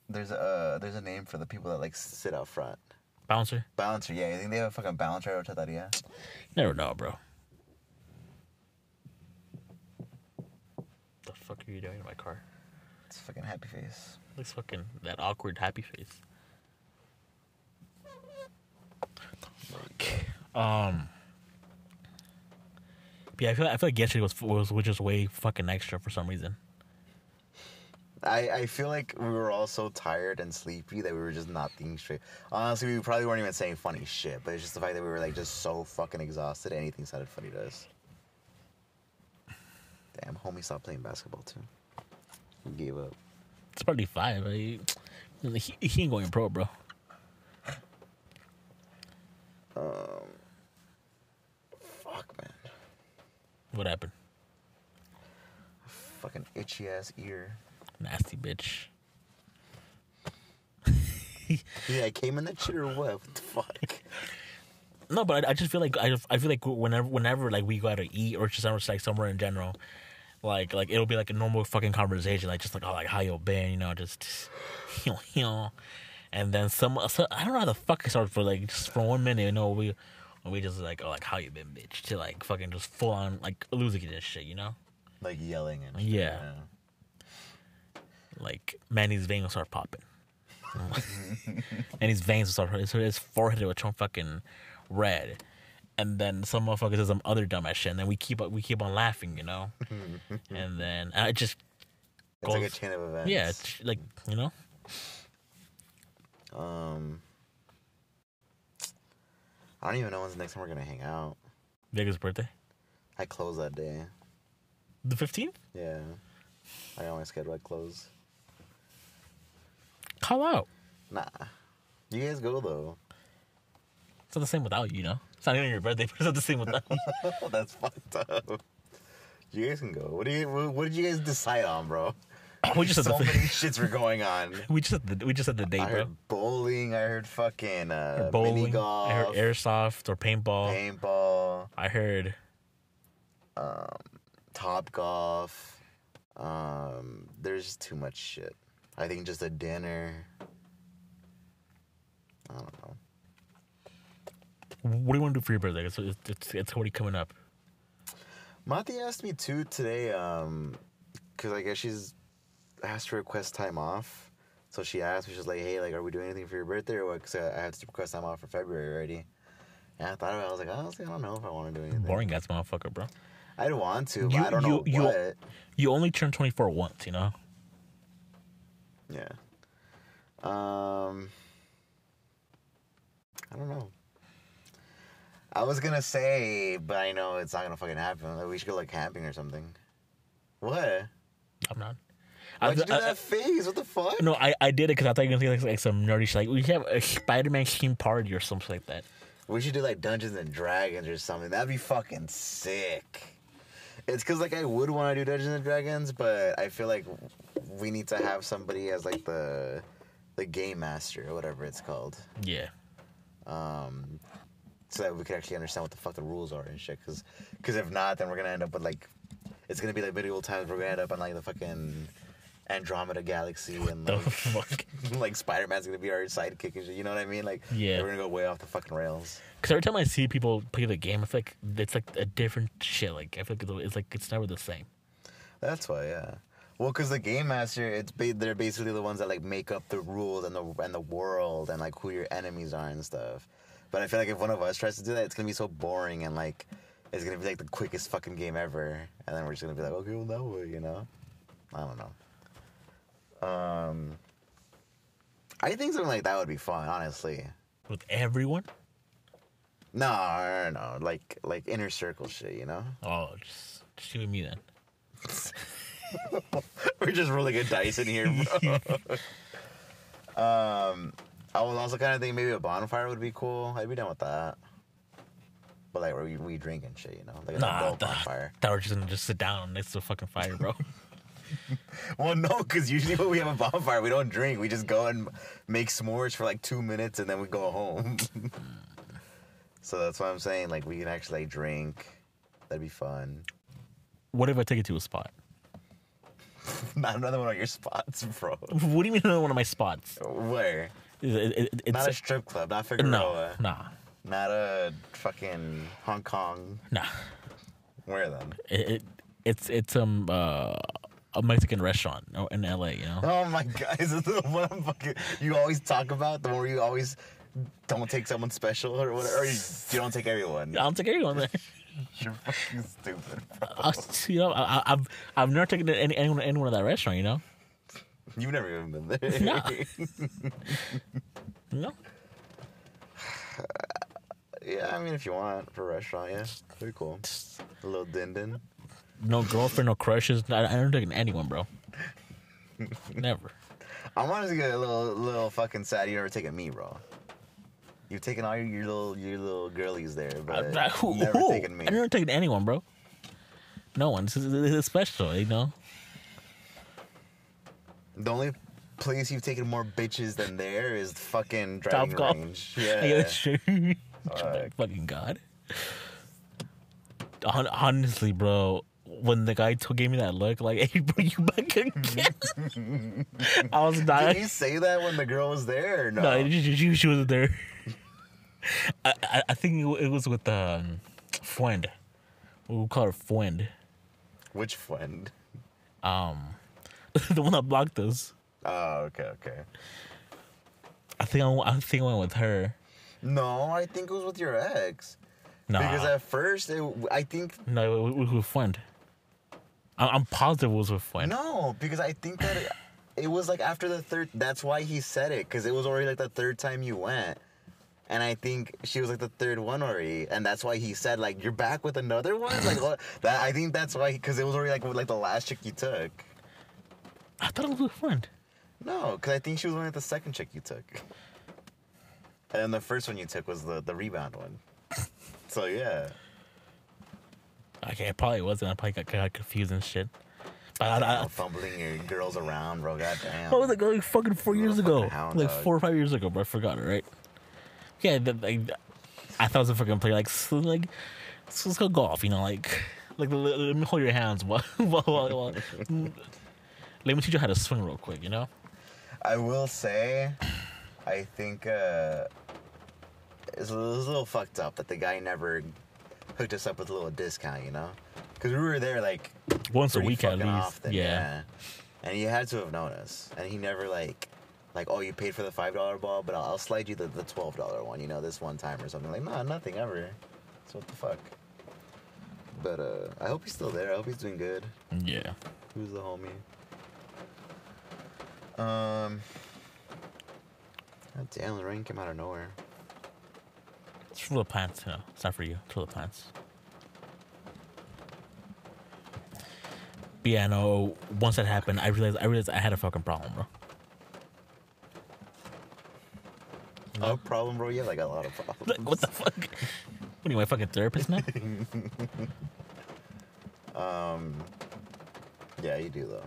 There's a uh, there's a name for the people that like sit out front. bouncer. Bouncer, yeah. You think they have a fucking bouncer at horchataria? Never know, bro. The fuck are you doing in my car? It's fucking happy face. Looks fucking that awkward happy face. Um. Yeah, I feel I feel like yesterday was was was just way fucking extra for some reason. I, I feel like we were all so tired and sleepy that we were just not thinking straight. Honestly, we probably weren't even saying funny shit, but it's just the fact that we were like just so fucking exhausted. Anything sounded funny to us. Damn, homie stopped playing basketball too. He gave up. It's probably five. He, he ain't going pro, bro. Um, Fuck, man. What happened? Fucking itchy ass ear. Nasty bitch. (laughs) Yeah, I came in that shit or what? What the fuck? (laughs) No, but I, I just feel like I, I feel like whenever whenever like we go out to eat or just somewhere like somewhere in general, like like it'll be like a normal fucking conversation, like just like oh like how you been, you know, just (laughs) you know, and then some so, I don't know how the fuck it started for like just for one minute, you know, we we just like oh like how you been, bitch, to like fucking just full on like losing it and shit, you know, Like yelling and shit, Yeah. like Manny's veins will start popping. (laughs) and his veins will start. So his forehead will turn fucking red. And then some motherfuckers do some other dumb ass shit. And then we keep we keep on laughing, you know? (laughs) and then I just It's like a chain of events. yeah, it's like you know? Um. I don't even know when's the next time we're gonna hang out. Vega's birthday. I close that day. The fifteenth? Yeah. I always my schedule. I close. Call out. Nah. You guys go though. It's not the same without you, you know? It's not even your birthday, (laughs) but it's not the same without you. (laughs) That's fucked up. You guys can go. What do you? What did you guys decide on, bro? (coughs) we just so the many (laughs) shits were going on. we just said the we just had the date, I bro. heard bowling. I heard fucking uh, Bowling. mini golf. I heard airsoft or paintball. paintball. I heard Topgolf. Um, there's too much shit. I think just a dinner. I don't know. what do you want to do for your birthday? It's it's, it's, it's already coming up. Mati asked me too today, um, cause I guess she's asked to request time off. So she asked me, she's like, "Hey, like, are we doing anything for your birthday or what?" Cause I I had to request time off for February already. And I thought about it. I was like, honestly, I don't know if I want to do anything. Boring ass motherfucker, bro. I'd want to, but You- I don't know you- you- what. You only turn twenty four once, you know. Yeah. Um. I don't know. I was gonna say, but I know it's not gonna fucking happen. Like, we should go like camping or something. What? I'm not. Why'd you do I- that face? What the fuck? No, I, I did it because I thought you were gonna think like, like some nerdy shit. Like we have a Spider Man theme party or something like that. We should do like Dungeons and Dragons or something. That'd be fucking sick. It's because like I would want to do Dungeons and Dragons, but I feel like we need to have somebody as like the the game master or whatever it's called, Yeah. um, so that we could actually understand what the fuck the rules are and shit. Because Because if not, then we're gonna end up with like it's gonna be like medieval times. We're gonna end up on like the fucking Andromeda Galaxy and like, (laughs) fuck? (laughs) like Spider Man's gonna be our sidekick and shit. You know what I mean? Like, Yeah. we're gonna go way off the fucking rails. Because every time I see people play the game, it's like it's like a different shit. Like I feel like it's like it's never the same. That's why, yeah. Well, because the game master, it's ba- they're basically the ones that like make up the rules and the and the world and like who your enemies are and stuff. But I feel like if one of us tries to do that, it's gonna be so boring and like it's gonna be like the quickest fucking game ever, and then we're just gonna be like, okay, well now what, you know? I don't know. Um, I think something like that would be fun, honestly. With everyone? No, no, no, like like inner circle shit, you know? Oh, just, just you and me then. (laughs) We're just rolling a dice in here, bro. (laughs) um, I was also kind of thinking maybe a bonfire would be cool. I'd be down with that. But like, we, we drink and shit, you know, like Nah, th- bonfire. thought we're just gonna just sit down next to a fucking fire, bro. (laughs) (laughs) Well, no, because usually when we have a bonfire, we don't drink. We just go and make s'mores for like two minutes and then we go home. (laughs) so that's what I'm saying like we can actually like drink. That'd be fun. what if I take it to a spot? (laughs) Not another one of your spots, bro. What do you mean another one of my spots? Where? it- it- it's Not a strip club. Not no, Figueroa. nah, Not a fucking Hong Kong. nah. Where then? It, it it's it's um uh, a Mexican restaurant in L.A. You know. Oh my god, (laughs) is it the one I'm fucking you always talk about? The one where you always don't take someone special or whatever? Or you, you don't take everyone? I don't take everyone there. (laughs) You're fucking stupid. bro. (laughs) I'll, you know, I, I- I've I've never taken any, anyone anyone to that restaurant. You know. You've never even been there. Nah. No. yeah, I mean, if you want for a restaurant, yeah, pretty cool. A little din din. No girlfriend, no crushes. I, I never taken anyone, bro. Never. I'm honestly get a little, little fucking sad. You never taken me, bro. You've taken all your, your little, your little girlies there, but I, I, who, never who? taken me. I never taken anyone, bro. No one. This is, this is special, you know. The only place you've taken more bitches than there is fucking driving Golf. range. (laughs) Yeah, Yeah. sure. (laughs) Fuck. Fucking god. Hon- Honestly, bro, when the guy told, gave me that look, like, (laughs) "Hey, bro, you back again?" (laughs) I was Did dying. you say that when the girl was there? Or no. No, she, she, she was there. (laughs) I, I, I think it, it was with um, friend. We'll call her friend. Which friend? Um, the one that blocked us. Oh, okay, okay. I think I, I think I went with her. No, I think it was with your ex. Nah, Because at first, it, I think no, it was with friend. I'm, I'm positive it was with friend. no, because I think that it, it was like after the third. That's why he said it because it was already like the third time you went, and I think she was like the third one already, and that's why he said like you're back with another one. Like what- that, I think that's why because it was already like with, like the last chick you took. I thought it was with friend. No, because I think she was only the second chick you took. And then the first one you took was the, the rebound one. So yeah. Okay, it probably wasn't. I probably got, got confused and shit. But I, I, fumbling your girls around, bro. Goddamn. What was it like fucking four years ago? fucking hound like dog. four or five years ago, bro. I forgot it, right? Yeah, the, like, I thought it was a fucking play. Like, so, like, so let's go golf. You know, like, like let, let me hold your hands while, (laughs) while, while, while (laughs) let me teach you how to swing real quick. You know? I will say, I think uh, it's a little fucked up that the guy never hooked us up with a little discount, you know? Because we were there like Once a week at least. often, yeah. And he had to have known us, and he never like. Like oh you paid for the five dollar ball, but I'll, I'll slide you the, the twelve dollar one, you know, this one time or something. Like no, nothing ever. So what the fuck? But uh, I hope he's still there. I hope he's doing good. Yeah. Who's the homie? Um. God damn, the rain came out of nowhere. It's for the plants. No, it's not for you. It's for the plants. But yeah, no. Once that happened, I realized I realized I had a fucking problem, bro. A problem, bro. You have like a lot of problems. Like, what the fuck? What are you, my fucking therapist now? (laughs) Um. Yeah, you do though.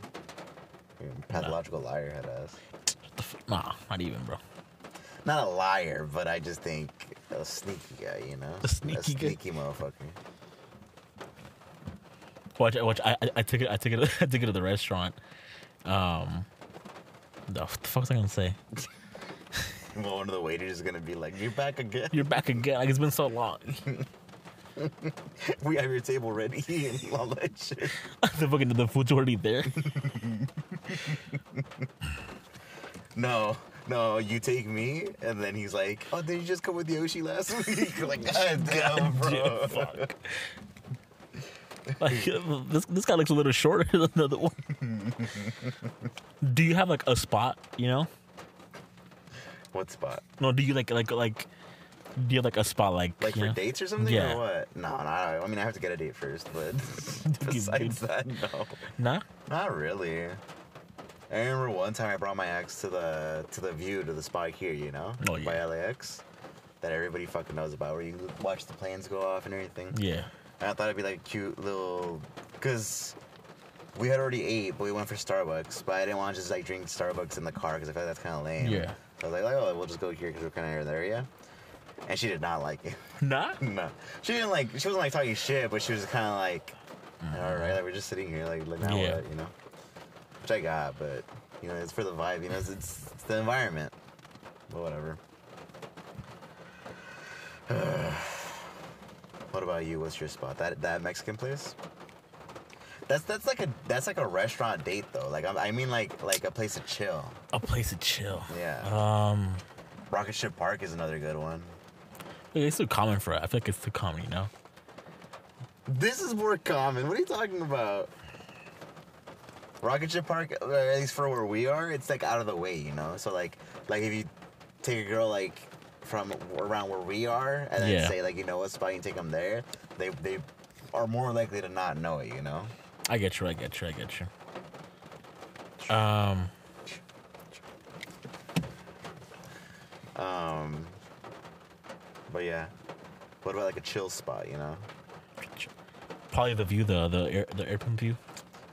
You're a pathological liar, head ass. What the f- nah, not even, bro. Not a liar, but I just think a sneaky guy, you know? A sneaky guy? sneaky motherfucker. Watch, watch. I, I, I took it. I took it. (laughs) I took it to the restaurant, Um, the, what the fuck was I gonna say? Well, (laughs) one of the waiters is gonna be like, "You're back again. You're back again. Like it's been so long. (laughs) We have your table ready and all that shit." the fucking the food's already there. No, no, you take me, and then he's like, "Oh, did you just come with Yoshi last (laughs) week?" Like, "God (laughs) damn, bro." Fuck. (laughs) Like this, this guy looks a little shorter than the other one. do you have like a spot? You know? What spot? No, do you like like like? Do you have like a spot like Like you for know? dates or something, Yeah. or what? No, no. I mean, I have to get a date first, but besides that, no, Nah. not really. I remember one time I brought my ex to the to the view to the spot here, you know, Oh, yeah. by LAX, that everybody fucking knows about, where you watch the planes go off and everything. Yeah. And I thought it'd be like a cute little, cause we had already ate, but we went for Starbucks. But I didn't want to just like drink Starbucks in the car because I felt like that's kind of lame. Yeah. So I was like, oh, we'll just go here because we're kind of near the area. And she did not like it. (laughs) Nah. no, she didn't like. She wasn't like talking shit, but she was kind of like, Mm-hmm. all right, like we're just sitting here, like, like now Yeah. what, you know? Which I got, but you know, it's for the vibe. You know, it's, it's, it's the environment. But whatever. (sighs) what about you? What's your spot? That that Mexican place? That's that's like a that's like a restaurant date though. Like I, I mean like like a place to chill. A place to chill. Yeah. Um. Rocket Ship Park is another good one. It's too common for it. I feel like it's too common. You know. This is more common. What are you talking about? Rocket Ship Park, at least for where we are, it's like out of the way, you know. So like, like if you take a girl like from around where we are, and then Yeah. say like, you know what spot you take them there, they they are more likely to not know it, you know. I get you. I get you. I get you. Um. Um, but yeah, what about like a chill spot, you know? Probably the view, the the air, the airplane view.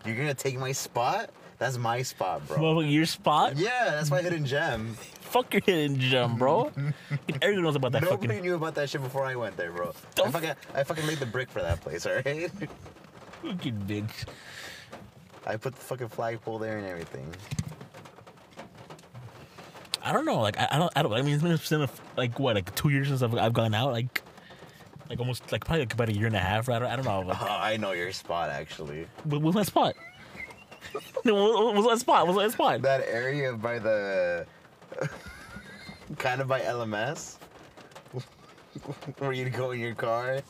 You're gonna take my spot? That's my spot, bro. Well, your spot? yeah, that's my hidden gem. Fuck your hidden gem, bro. (laughs) Everyone knows about that Nobody fucking knew about that shit before I went there, bro. I Don't- fucking, I fucking laid the brick for that place, (laughs) alright? fucking bitch. I put the fucking flagpole there and everything. I don't know. Like I, I don't. I don't. I mean, it's been, it's been like what, like two years since I've, I've gone out. Like, like almost like probably like about a year and a half. I don't. I don't know. Like, (laughs) I know your spot, actually. what was my spot? (laughs) No, what was my spot? What was my spot? That area by the. (laughs) kind of by LMS. Where you'd go in your car.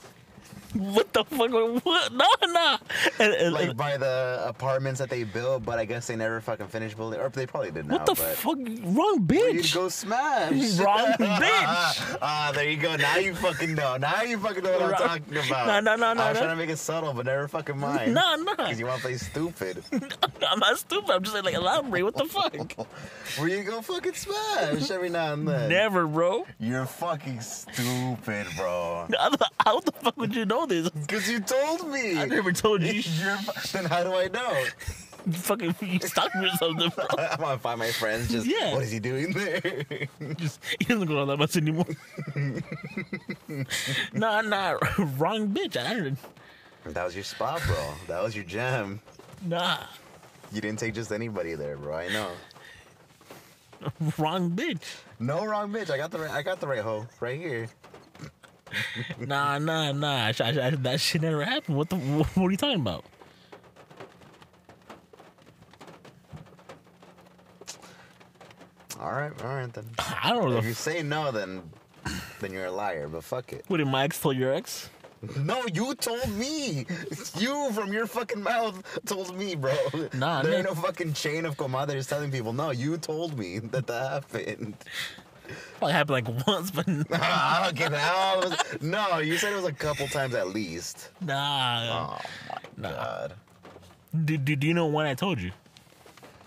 What the fuck? What? No, no. And, and, Like by the apartments that they built, but I guess they never fucking finished building. Or they probably did now, what the but. fuck? Wrong bitch. You'd go smash. (laughs) Wrong (laughs) bitch. Ah, there you go. Now you fucking know. Now you fucking know what I'm talking about. No, no, no, no, I was no. trying to make it subtle, but never fucking mind. No, no. Because you want to play stupid. (laughs) I'm not stupid. I'm just saying, like, elaborate. What the fuck? Where you go fucking smash every now and then. Never, bro. You're fucking stupid, bro. How the fuck would you know this? Because you told me. I never told you. (laughs) You're, then how do I know? (laughs) Fucking you stalking or something, bro. (laughs) I'm gonna find my friends. Just Yeah. what is he doing there? Just he doesn't go on that much anymore. nah, nah, wrong bitch. I didn't. that was your spot, bro. That was your gem. Nah, You didn't take just anybody there, bro. I know. wrong bitch. No wrong bitch. I got the right, I got the right hoe right here. (laughs) Nah, nah, nah. I, I, that shit never happened. What the? What, what are you talking about? All right, all right then. (sighs) I don't know. If you say no, then then you're a liar. But fuck it. what did my ex tell your ex? No, you told me. You from your fucking mouth told me, bro. Nah, there ain't no fucking chain of comadres telling people. No, you told me that that happened. Probably happened like once, but I don't get that. No, you said it was a couple times at least. nah. Oh my Nah. god. Do, do, do you know when I told you?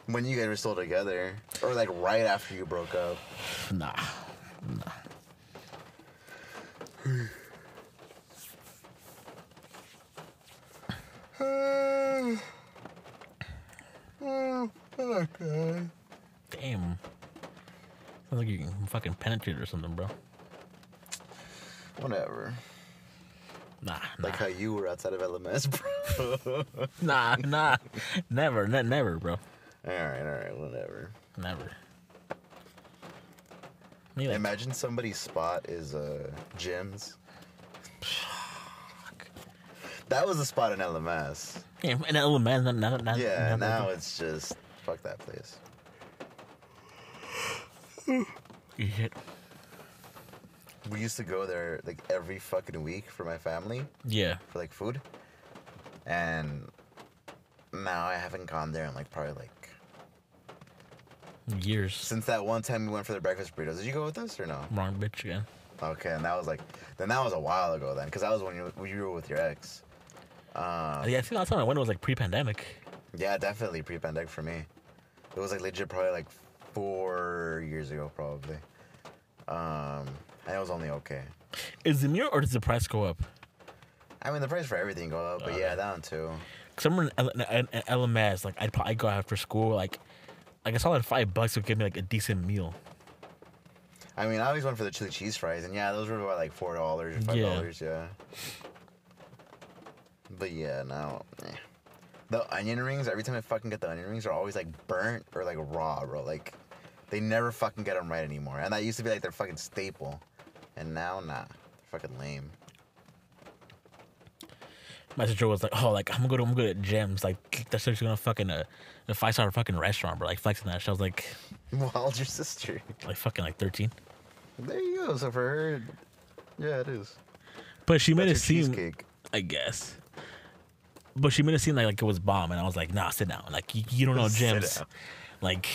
When you guys were still together, or like right after you broke up. Nah. Nah. Okay. Damn. Sounds like you can fucking penetrate or something, bro. Whatever. Nah, nah, Like how you were outside of LMS, bro. (laughs) nah, nah. Never, ne- never, bro. All right, all right, whatever. Never. Me like, Imagine somebody's spot is uh Jim's. (sighs) That was a spot in LMS. yeah, that little not, not, not, Yeah, not- now it's just fuck that place. Shit. We used to go there like every fucking week for my family Yeah. for like food, and now I haven't gone there in like probably like Years. since that one time we went for the breakfast burritos. Did you go with us or no? Wrong bitch again. Okay, and that was like then that was a while ago then because that was when you when you were with your ex. Um, yeah, I think last time I went it was like pre-pandemic. Yeah, definitely pre-pandemic for me. It was like legit, probably like four years ago, probably. Um, and it was only okay. Is the me or does the price go up? I mean, the price for everything go up, but Oh, yeah, that one too. Cause I remember in, L- in, in LMS, like I'd probably go after school, like like I saw like five bucks would give me like a decent meal. I mean, I always went for the chili cheese fries, and yeah, those were about like four dollars or five Yeah. dollars, yeah. But yeah, now eh. the onion rings. Every time I fucking get the onion rings, are always like burnt or like raw, bro. Like they never fucking get them right anymore, and that used to be like their fucking staple, and now nah, they're fucking lame. My sister was like, "Oh, like I'm gonna go to I'm gonna go to Jim's. Like that's just gonna fucking uh, a, a five star fucking restaurant, bro. Like flexing that." shit. I was like, (laughs) old's your sister? like fucking like 13. There you go. So for her, yeah, it is. But she made That's it seem, cheesecake. I guess. But she made it seem like, like it was bomb, and I was like, "Nah, sit down. Like you, you don't know Jim's. Like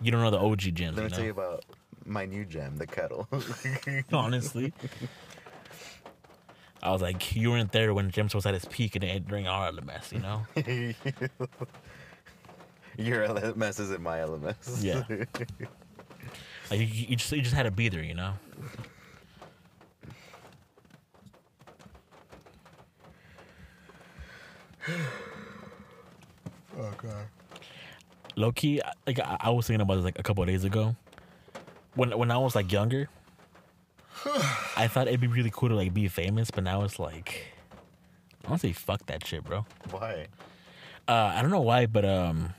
you don't know the OG Jim's. Let me you tell you about my new gem, the kettle. (laughs) (laughs) honestly. I was like, you weren't there when James was at his peak and it- during our LMS, you know? (laughs) Your LMS isn't my LMS. Yeah. Like you, you just you just had to be there, you know? (sighs) oh god. Low key, like I, I was thinking about this like a couple of days ago. When when I was like younger, (sighs) I thought it'd be really cool to like be famous, but now it's like, honestly, fuck that shit, bro. Why? Uh, I don't know why, but um,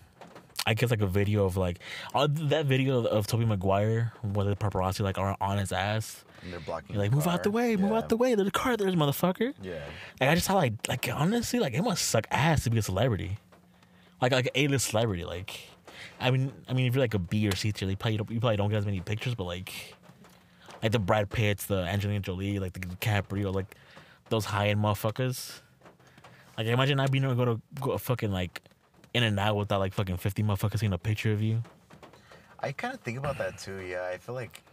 I guess like a video of like uh, that video of, of Tobey Maguire where the paparazzi like are on his ass. And they're blocking. You're like, move out the way, move Yeah. out the way. There's a car there's motherfucker. Yeah. Like I just thought like like honestly, like it must suck ass to be a celebrity. Like like A list celebrity. Like I mean I mean if you're like a B or C tier, you probably don't, you probably don't get as many pictures, but like like the Brad Pitts, the Angelina Jolie, like the DiCaprio, like those high end motherfuckers. Like imagine not being able to go to go fucking like in and out without like fucking fifty motherfuckers seeing a picture of you. I kind of think about that too. Yeah, I feel like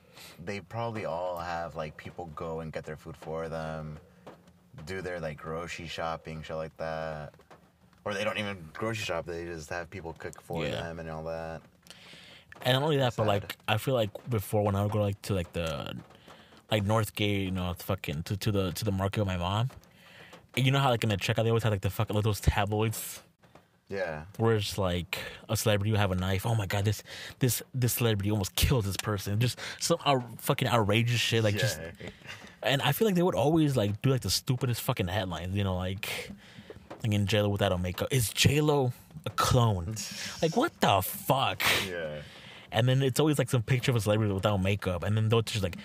they probably all have like people go and get their food for them, do their like grocery shopping, shit like that, or they don't even grocery shop. They just have people cook for Yeah. them and all that. And not only that, but like I feel like before when I would go like to like the like Northgate, you know, fucking to, to the to the market with my mom. And you know how like in the checkout they always have like the fucking like those tabloids Yeah. where it's like a celebrity will have a knife. Oh my god, this this this celebrity almost killed this person. Just some out, fucking outrageous shit. Like yeah. just (laughs) and I feel like they would always like do like the stupidest fucking headlines. You know, like like in J Lo without a makeup. Is J Lo a clone? (laughs) like what the fuck? yeah. And then it's always like some picture of a celebrity without makeup, and then they'll just like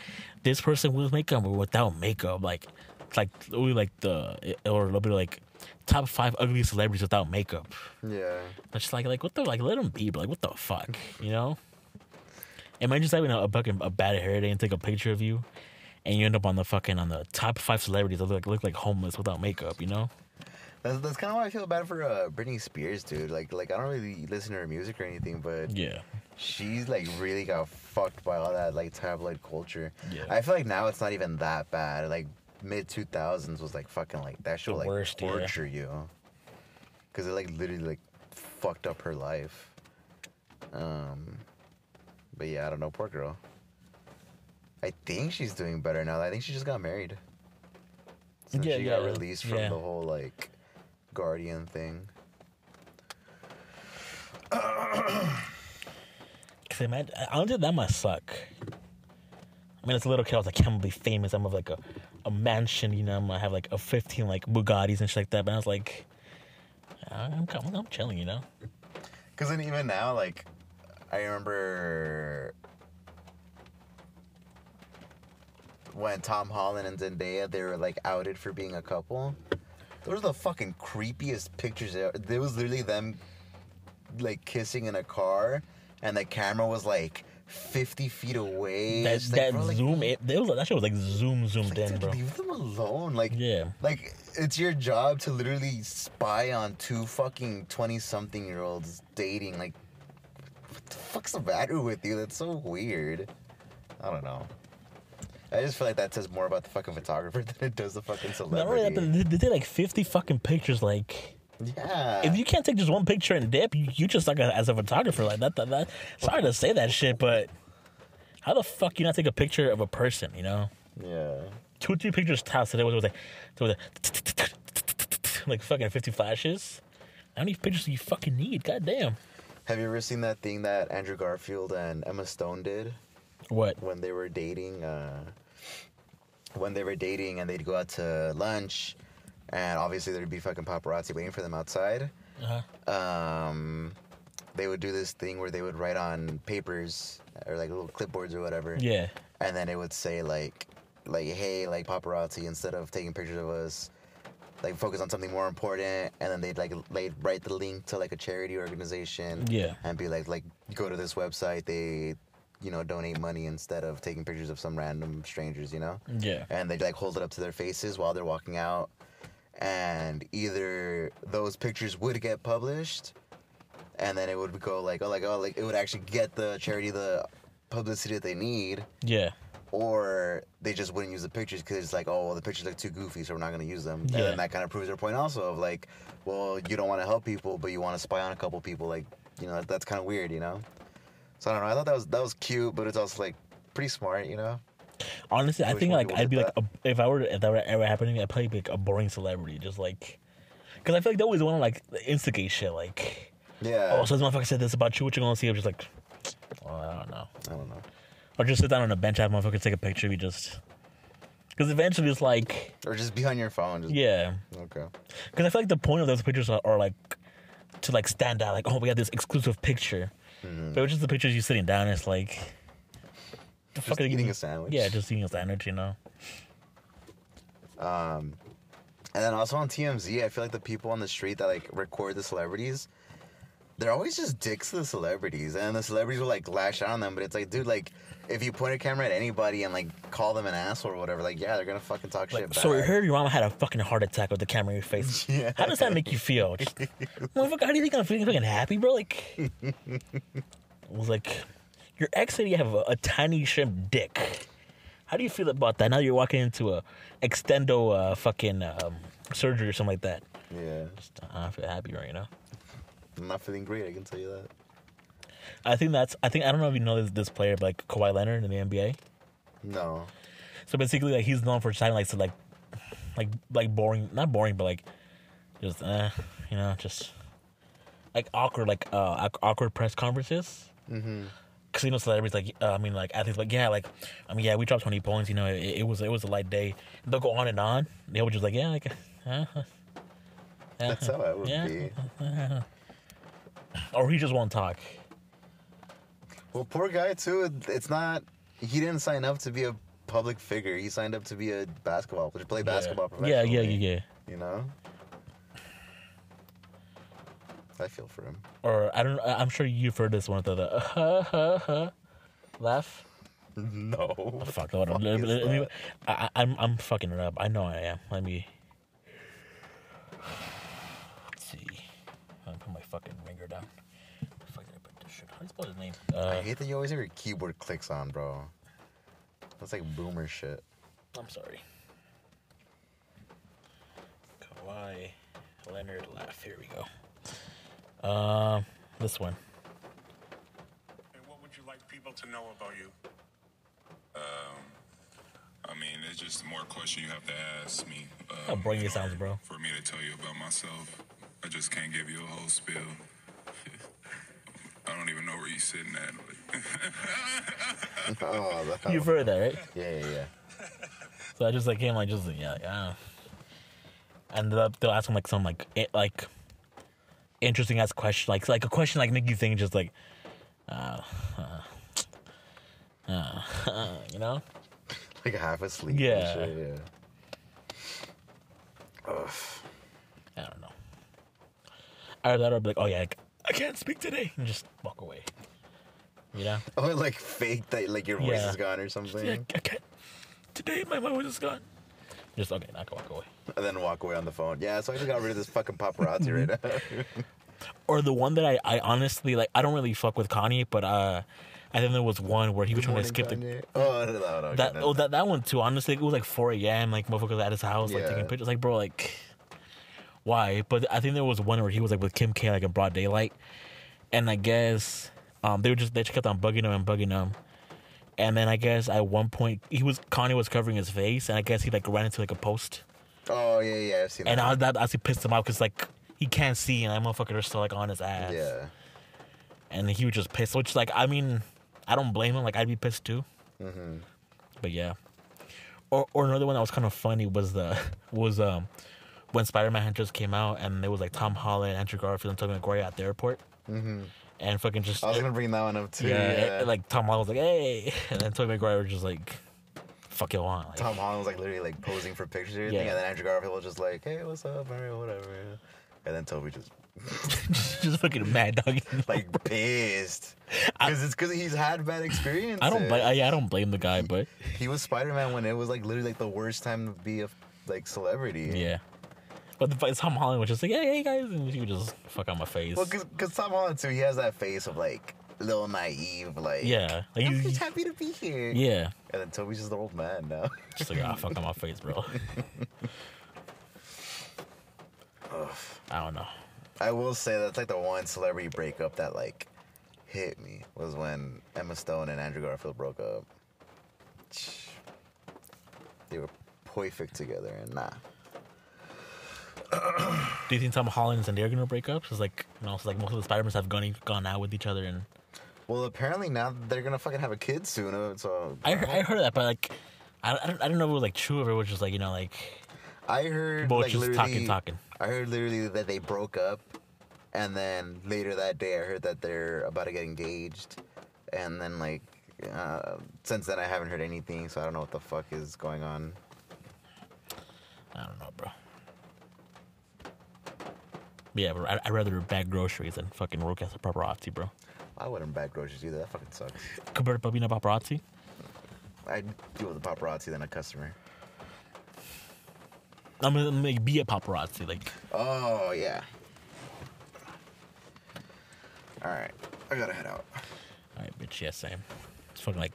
this person with makeup or without makeup, like it's like only like the or a little bit like top five ugly celebrities without makeup. Yeah. That's just like like what the like let them be, but like what the fuck, (laughs) you know? Imagine just having a, a fucking a bad hair day and take a picture of you, and you end up on the fucking on the top five celebrities that look like look like homeless without makeup, you know? That's, that's kind of why I feel bad for uh, Britney Spears, dude. Like, like I don't really listen to her music or anything, but Yeah. she's like really got fucked by all that like tabloid culture. Yeah. I feel like now it's not even that bad. Like mid two thousands was like fucking like that should like worst, yeah. torture you, because it like literally like fucked up her life. Um, but yeah, I don't know, poor girl. I think she's doing better now. I think she just got married. Since Yeah, she got yeah, released from yeah. the whole like guardian thing. (clears throat) Cause imagine, I don't think that must suck. I mean, as a little kid, I was like, I'm gonna be famous. I'm gonna have like a, a mansion, you know. I'm gonna have like a 15 like Bugattis and shit like that. But I was like, I'm, I'm, I'm chilling, you know. Because then even now, like, I remember when Tom Holland and Zendaya they were like outed for being a couple. Those are the fucking creepiest pictures. There There was literally them like kissing in a car, and the camera was like fifty feet away. That, like, that bro, like, zoom, it, was, that shit was like zoom zoomed like, in, bro. leave them alone. Like, Yeah. like it's your job to literally spy on two fucking twenty something year olds dating. Like, what the fuck's the matter with you? That's so weird. I don't know. I just feel like that says more about the fucking photographer (laughs) than it does the fucking Not only celebrity. that, they, they did like 50 fucking pictures. Like, yeah. if you can't take just one picture and dip, you, you just like as a photographer. Like, that, that, that. Sorry to say that shit, but how the fuck you not take a picture of a person, you know? yeah. Two, three pictures tops today was, was like, was a, like fucking 50 flashes. How many pictures do you fucking need? God damn. Have you ever seen that thing that Andrew Garfield and Emma Stone did What? when they were dating? Uh, when they were dating and they'd go out to lunch, and obviously there'd be fucking paparazzi waiting for them outside. Uh-huh. Um, they would do this thing where they would write on papers or like little clipboards or whatever, Yeah. and then it would say like, like, hey, like paparazzi, instead of taking pictures of us, like focus on something more important, and then they'd like like write the link to like a charity organization, Yeah. and be like like go to this website, they, you know, donate money instead of taking pictures of some random strangers, you know, Yeah. and they like hold it up to their faces while they're walking out, and either those pictures would get published, and then it would go like oh like oh like it would actually get the charity the publicity that they need Yeah. or they just wouldn't use the pictures because it's like, oh, well, the pictures look too goofy, so we're not going to use them. And Yeah. then that kind of proves their point also of like, well, you don't want to help people, but you want to spy on a couple people. Like, you know, that, that's kind of weird, you know. So I don't know. I thought that was that was cute, but it's also like pretty smart, you know. Honestly, I wish think like I'd be did like a, if I were if that were ever happening, I'd probably be like a boring celebrity, just like because I feel like they always want to like instigate shit. Like, Yeah. oh, so this motherfucker said this about you. What you gonna see? I'm just like, (tsk) oh, I don't know. I don't know. Or just sit down on a bench, have motherfucker take a picture. We just because eventually it's like, Or just be on your phone. Just, yeah. Okay. Because I feel like the point of those pictures are, are like to like stand out. Like, oh, we got this exclusive picture. Mm-hmm. But it's just the pictures you sitting down. It's like. The Just are eating a sandwich. Yeah, just eating a sandwich. You know. Um, and then also on TMZ, I feel like the people on the street that like record the celebrities, they're always just dicks to the celebrities, and the celebrities will like lash out on them. But it's like, dude, like if you point a camera at anybody and like call them an asshole or whatever, like yeah, they're gonna fucking talk shit Like, back. so we heard your mama had a fucking heart attack with the camera in your face. (laughs) Yeah. How does that make you feel? Just, (laughs) motherfucker, how do you think I'm feeling fucking happy, bro? Like, I was like, your ex said you have a, a tiny shrimp dick. How do you feel about that? Now you're walking into a extendo uh, fucking um, surgery or something like that. Yeah, Just, I don't feel happy right now. I'm not feeling great. I can tell you that. I think that's. I think I don't know if you know this, this player, but like Kawhi Leonard in the NBA. No. So basically, like he's known for trying like to like, like like boring, not boring, but like just uh, you know, just like awkward, like uh, awkward press conferences. Mm-hmm. Cause you know celebrities like uh, I mean like athletes like yeah like I mean yeah we dropped twenty points you know it, it was it was a light day they'll go on and on they were just like yeah like uh, (laughs) uh, That's how it would yeah. be. (laughs) or he just won't talk Well, poor guy too. It's not. He didn't sign up to be a public figure. He signed up to be a basketball to play basketball yeah professionally. yeah yeah yeah You know. I feel for him. or I don't I'm sure you've heard this one the, the uh, ha, ha, laugh (laughs) No. Oh, fuck hold on. Let, let me? I, I- I'm I'm fucking it up. I know I am. Let me. (sighs) Let's see. I'm gonna put my fucking finger down. Fuck did I put this shit? How do you spell his name? I Uh, hate that you always have your keyboard clicks on, bro. That's like boomer shit. I'm sorry. Kawhi Leonard laugh. Here we go. Um, this one. And what would you like people to know about you? Um, I mean, it's just more question you have to ask me. Uh, How boring it sounds, bro. For me to tell you about myself, I just can't give you a whole spiel. I don't even know where you're sitting at. But (laughs) Oh, that, You've heard that, right? yeah, yeah, yeah. So I just like him, like just like, yeah, yeah. And they'll, they'll ask him like some like it, like interesting ass question, like like a question like make you think, just like, uh, uh, uh, you know. Like half asleep. Yeah. shit, yeah. Ugh. I don't know. Either that or be like, oh yeah, like, I can't speak today, and just walk away. You know? (laughs) Oh, like fake that, like your voice Yeah. is gone or something, Yeah, I can't. Today my voice is gone. Just okay, now I can walk away. and then walk away on the phone. Yeah, so I just got rid of this fucking paparazzi right now. (laughs) Or the one that I, I honestly like. I don't really fuck with Kanye, but uh, I think there was one where he was trying to skip the. Oh no, no, no, That no, oh no. that that one too. Honestly, it was like 4 a.m. Like motherfuckers at his house, like Yeah. taking pictures. Like bro, like why? But I think there was one where he was like with Kim K, like in broad daylight, and I guess um they were just they just kept on bugging him and bugging him, and then I guess at one point he was Kanye was covering his face, and I guess he like ran into like a post, Oh yeah, yeah, I've seen and that. I, that actually pissed him off because like he can't see, and that motherfucker are still like on his ass, yeah. and he was just pissed. Which like I mean, I don't blame him. Like I'd be pissed too. Mm-hmm. But yeah. Or or another one that was kind of funny was the (laughs) was um when Spider Man just came out and there was like Tom Holland, Andrew Garfield, and Tobey Maguire at the airport, Mm-hmm. and fucking just I was gonna bring that one up too. yeah, Yeah, like Tom Holland was like hey, (laughs) and then Tobey Maguire was just like fuck you on, like, Tom Holland was like literally like posing for pictures and everything, Yeah. and then Andrew Garfield was just like, "Hey, what's up, Mario? Whatever." And then Tobey just (laughs) just fucking mad dog. like pissed because it's because he's had bad experience. I don't blame. I, yeah, I don't blame the guy, but He was Spider Man when it was like literally like the worst time to be a like celebrity. yeah. But the, but Tom Holland was just like, hey, hey guys, and he would just fuck on my face. Well, because Tom Holland too, he has that face of like little naive, like yeah, like, I'm just happy to be here. yeah, And then Tobey's just the old man now. just like ah, fuck on my face, bro. (laughs) I don't know. I will say that's like the one celebrity breakup that like hit me was when Emma Stone and Andrew Garfield broke up. They were perfect together, and nah. Do you think Tom Holland and Zendaya are gonna break up? It's like you know, it's like most of the Spider-Mans have gone gone out with each other, and Well, apparently now they're gonna fucking have a kid soon. uh, So I heard, I heard that, but like I, I don't I don't know if it was like true or if it was just like you know like I heard People like just literally, talking, talking. I heard literally that they broke up, and then later that day I heard that they're about to get engaged, and then like uh, since then I haven't heard anything, so I don't know what the fuck is going on. I don't know, bro. But yeah, bro, I, I'd rather bag groceries than fucking work as a paparazzi, bro. I wouldn't bag groceries either. That fucking sucks. Compared to being a paparazzi, I'd deal with a paparazzi than a customer. I'm gonna like, be a paparazzi. Like, Oh yeah. All right, I gotta head out. all right, bitch, yeah, same. It's fucking like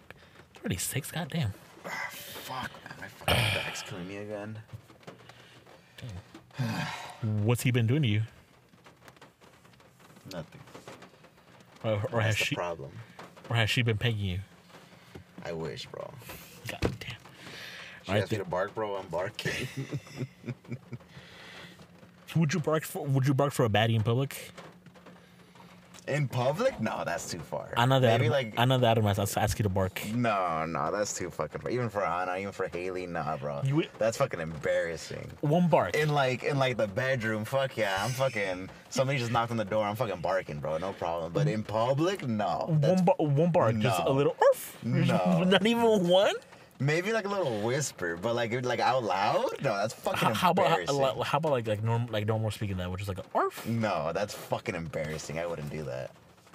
36, goddamn. (sighs) Fuck, man, my fucking back's killing me again. (sighs) What's he been doing to you? Nothing. Or, or has she, problem. or has she been pegging you? I wish, bro. God damn. She All right, asked me to bark, bro. I'm barking. (laughs) Would you bark for Would you bark for a baddie in public? In public? No, that's too far. I know that. Maybe Adam, like I know that Adam has asked you to bark. no, no, that's too fucking far. Even for Anna, even for Haley, nah, bro. You that's fucking embarrassing. One bark. In like in like the bedroom, fuck yeah, I'm fucking. Somebody just knocked on the door, I'm fucking barking, bro. No problem. But in public, no. One, bar, one bark, just a little. Arf. No. (laughs) Not even one. Maybe like a little whisper, but like like out loud, no, that's fucking How, how about uh, embarrassing. how, how about like like normal like normal speaking that, which is like a arf. no, that's fucking embarrassing. I wouldn't do that.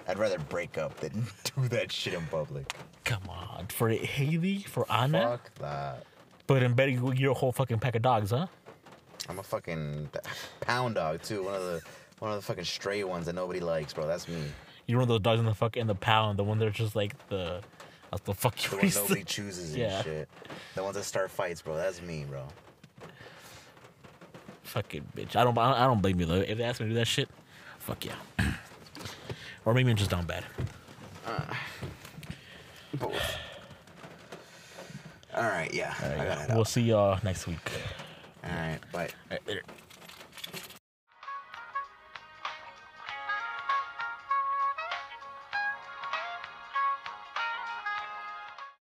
I'd rather break up than (laughs) do that shit in public. Come on, for Haley, for Anna, Fuck that. but in bed you- you're a whole fucking pack of dogs, huh? I'm a fucking pound dog too. One of the one of the fucking stray ones that nobody likes, bro. That's me. You're one of those dogs in the fuck in the pound, the one that's just like the, that's the fuck The you. ones nobody chooses and shit. The ones that start fights, bro. That's me, bro. Fucking bitch. I don't. I don't blame you though. If they ask me to do that shit, fuck yeah. (clears throat) or maybe I'm just down bad. Uh, Both. All right, yeah. I gotta head We'll see y'all next week. All right, bye.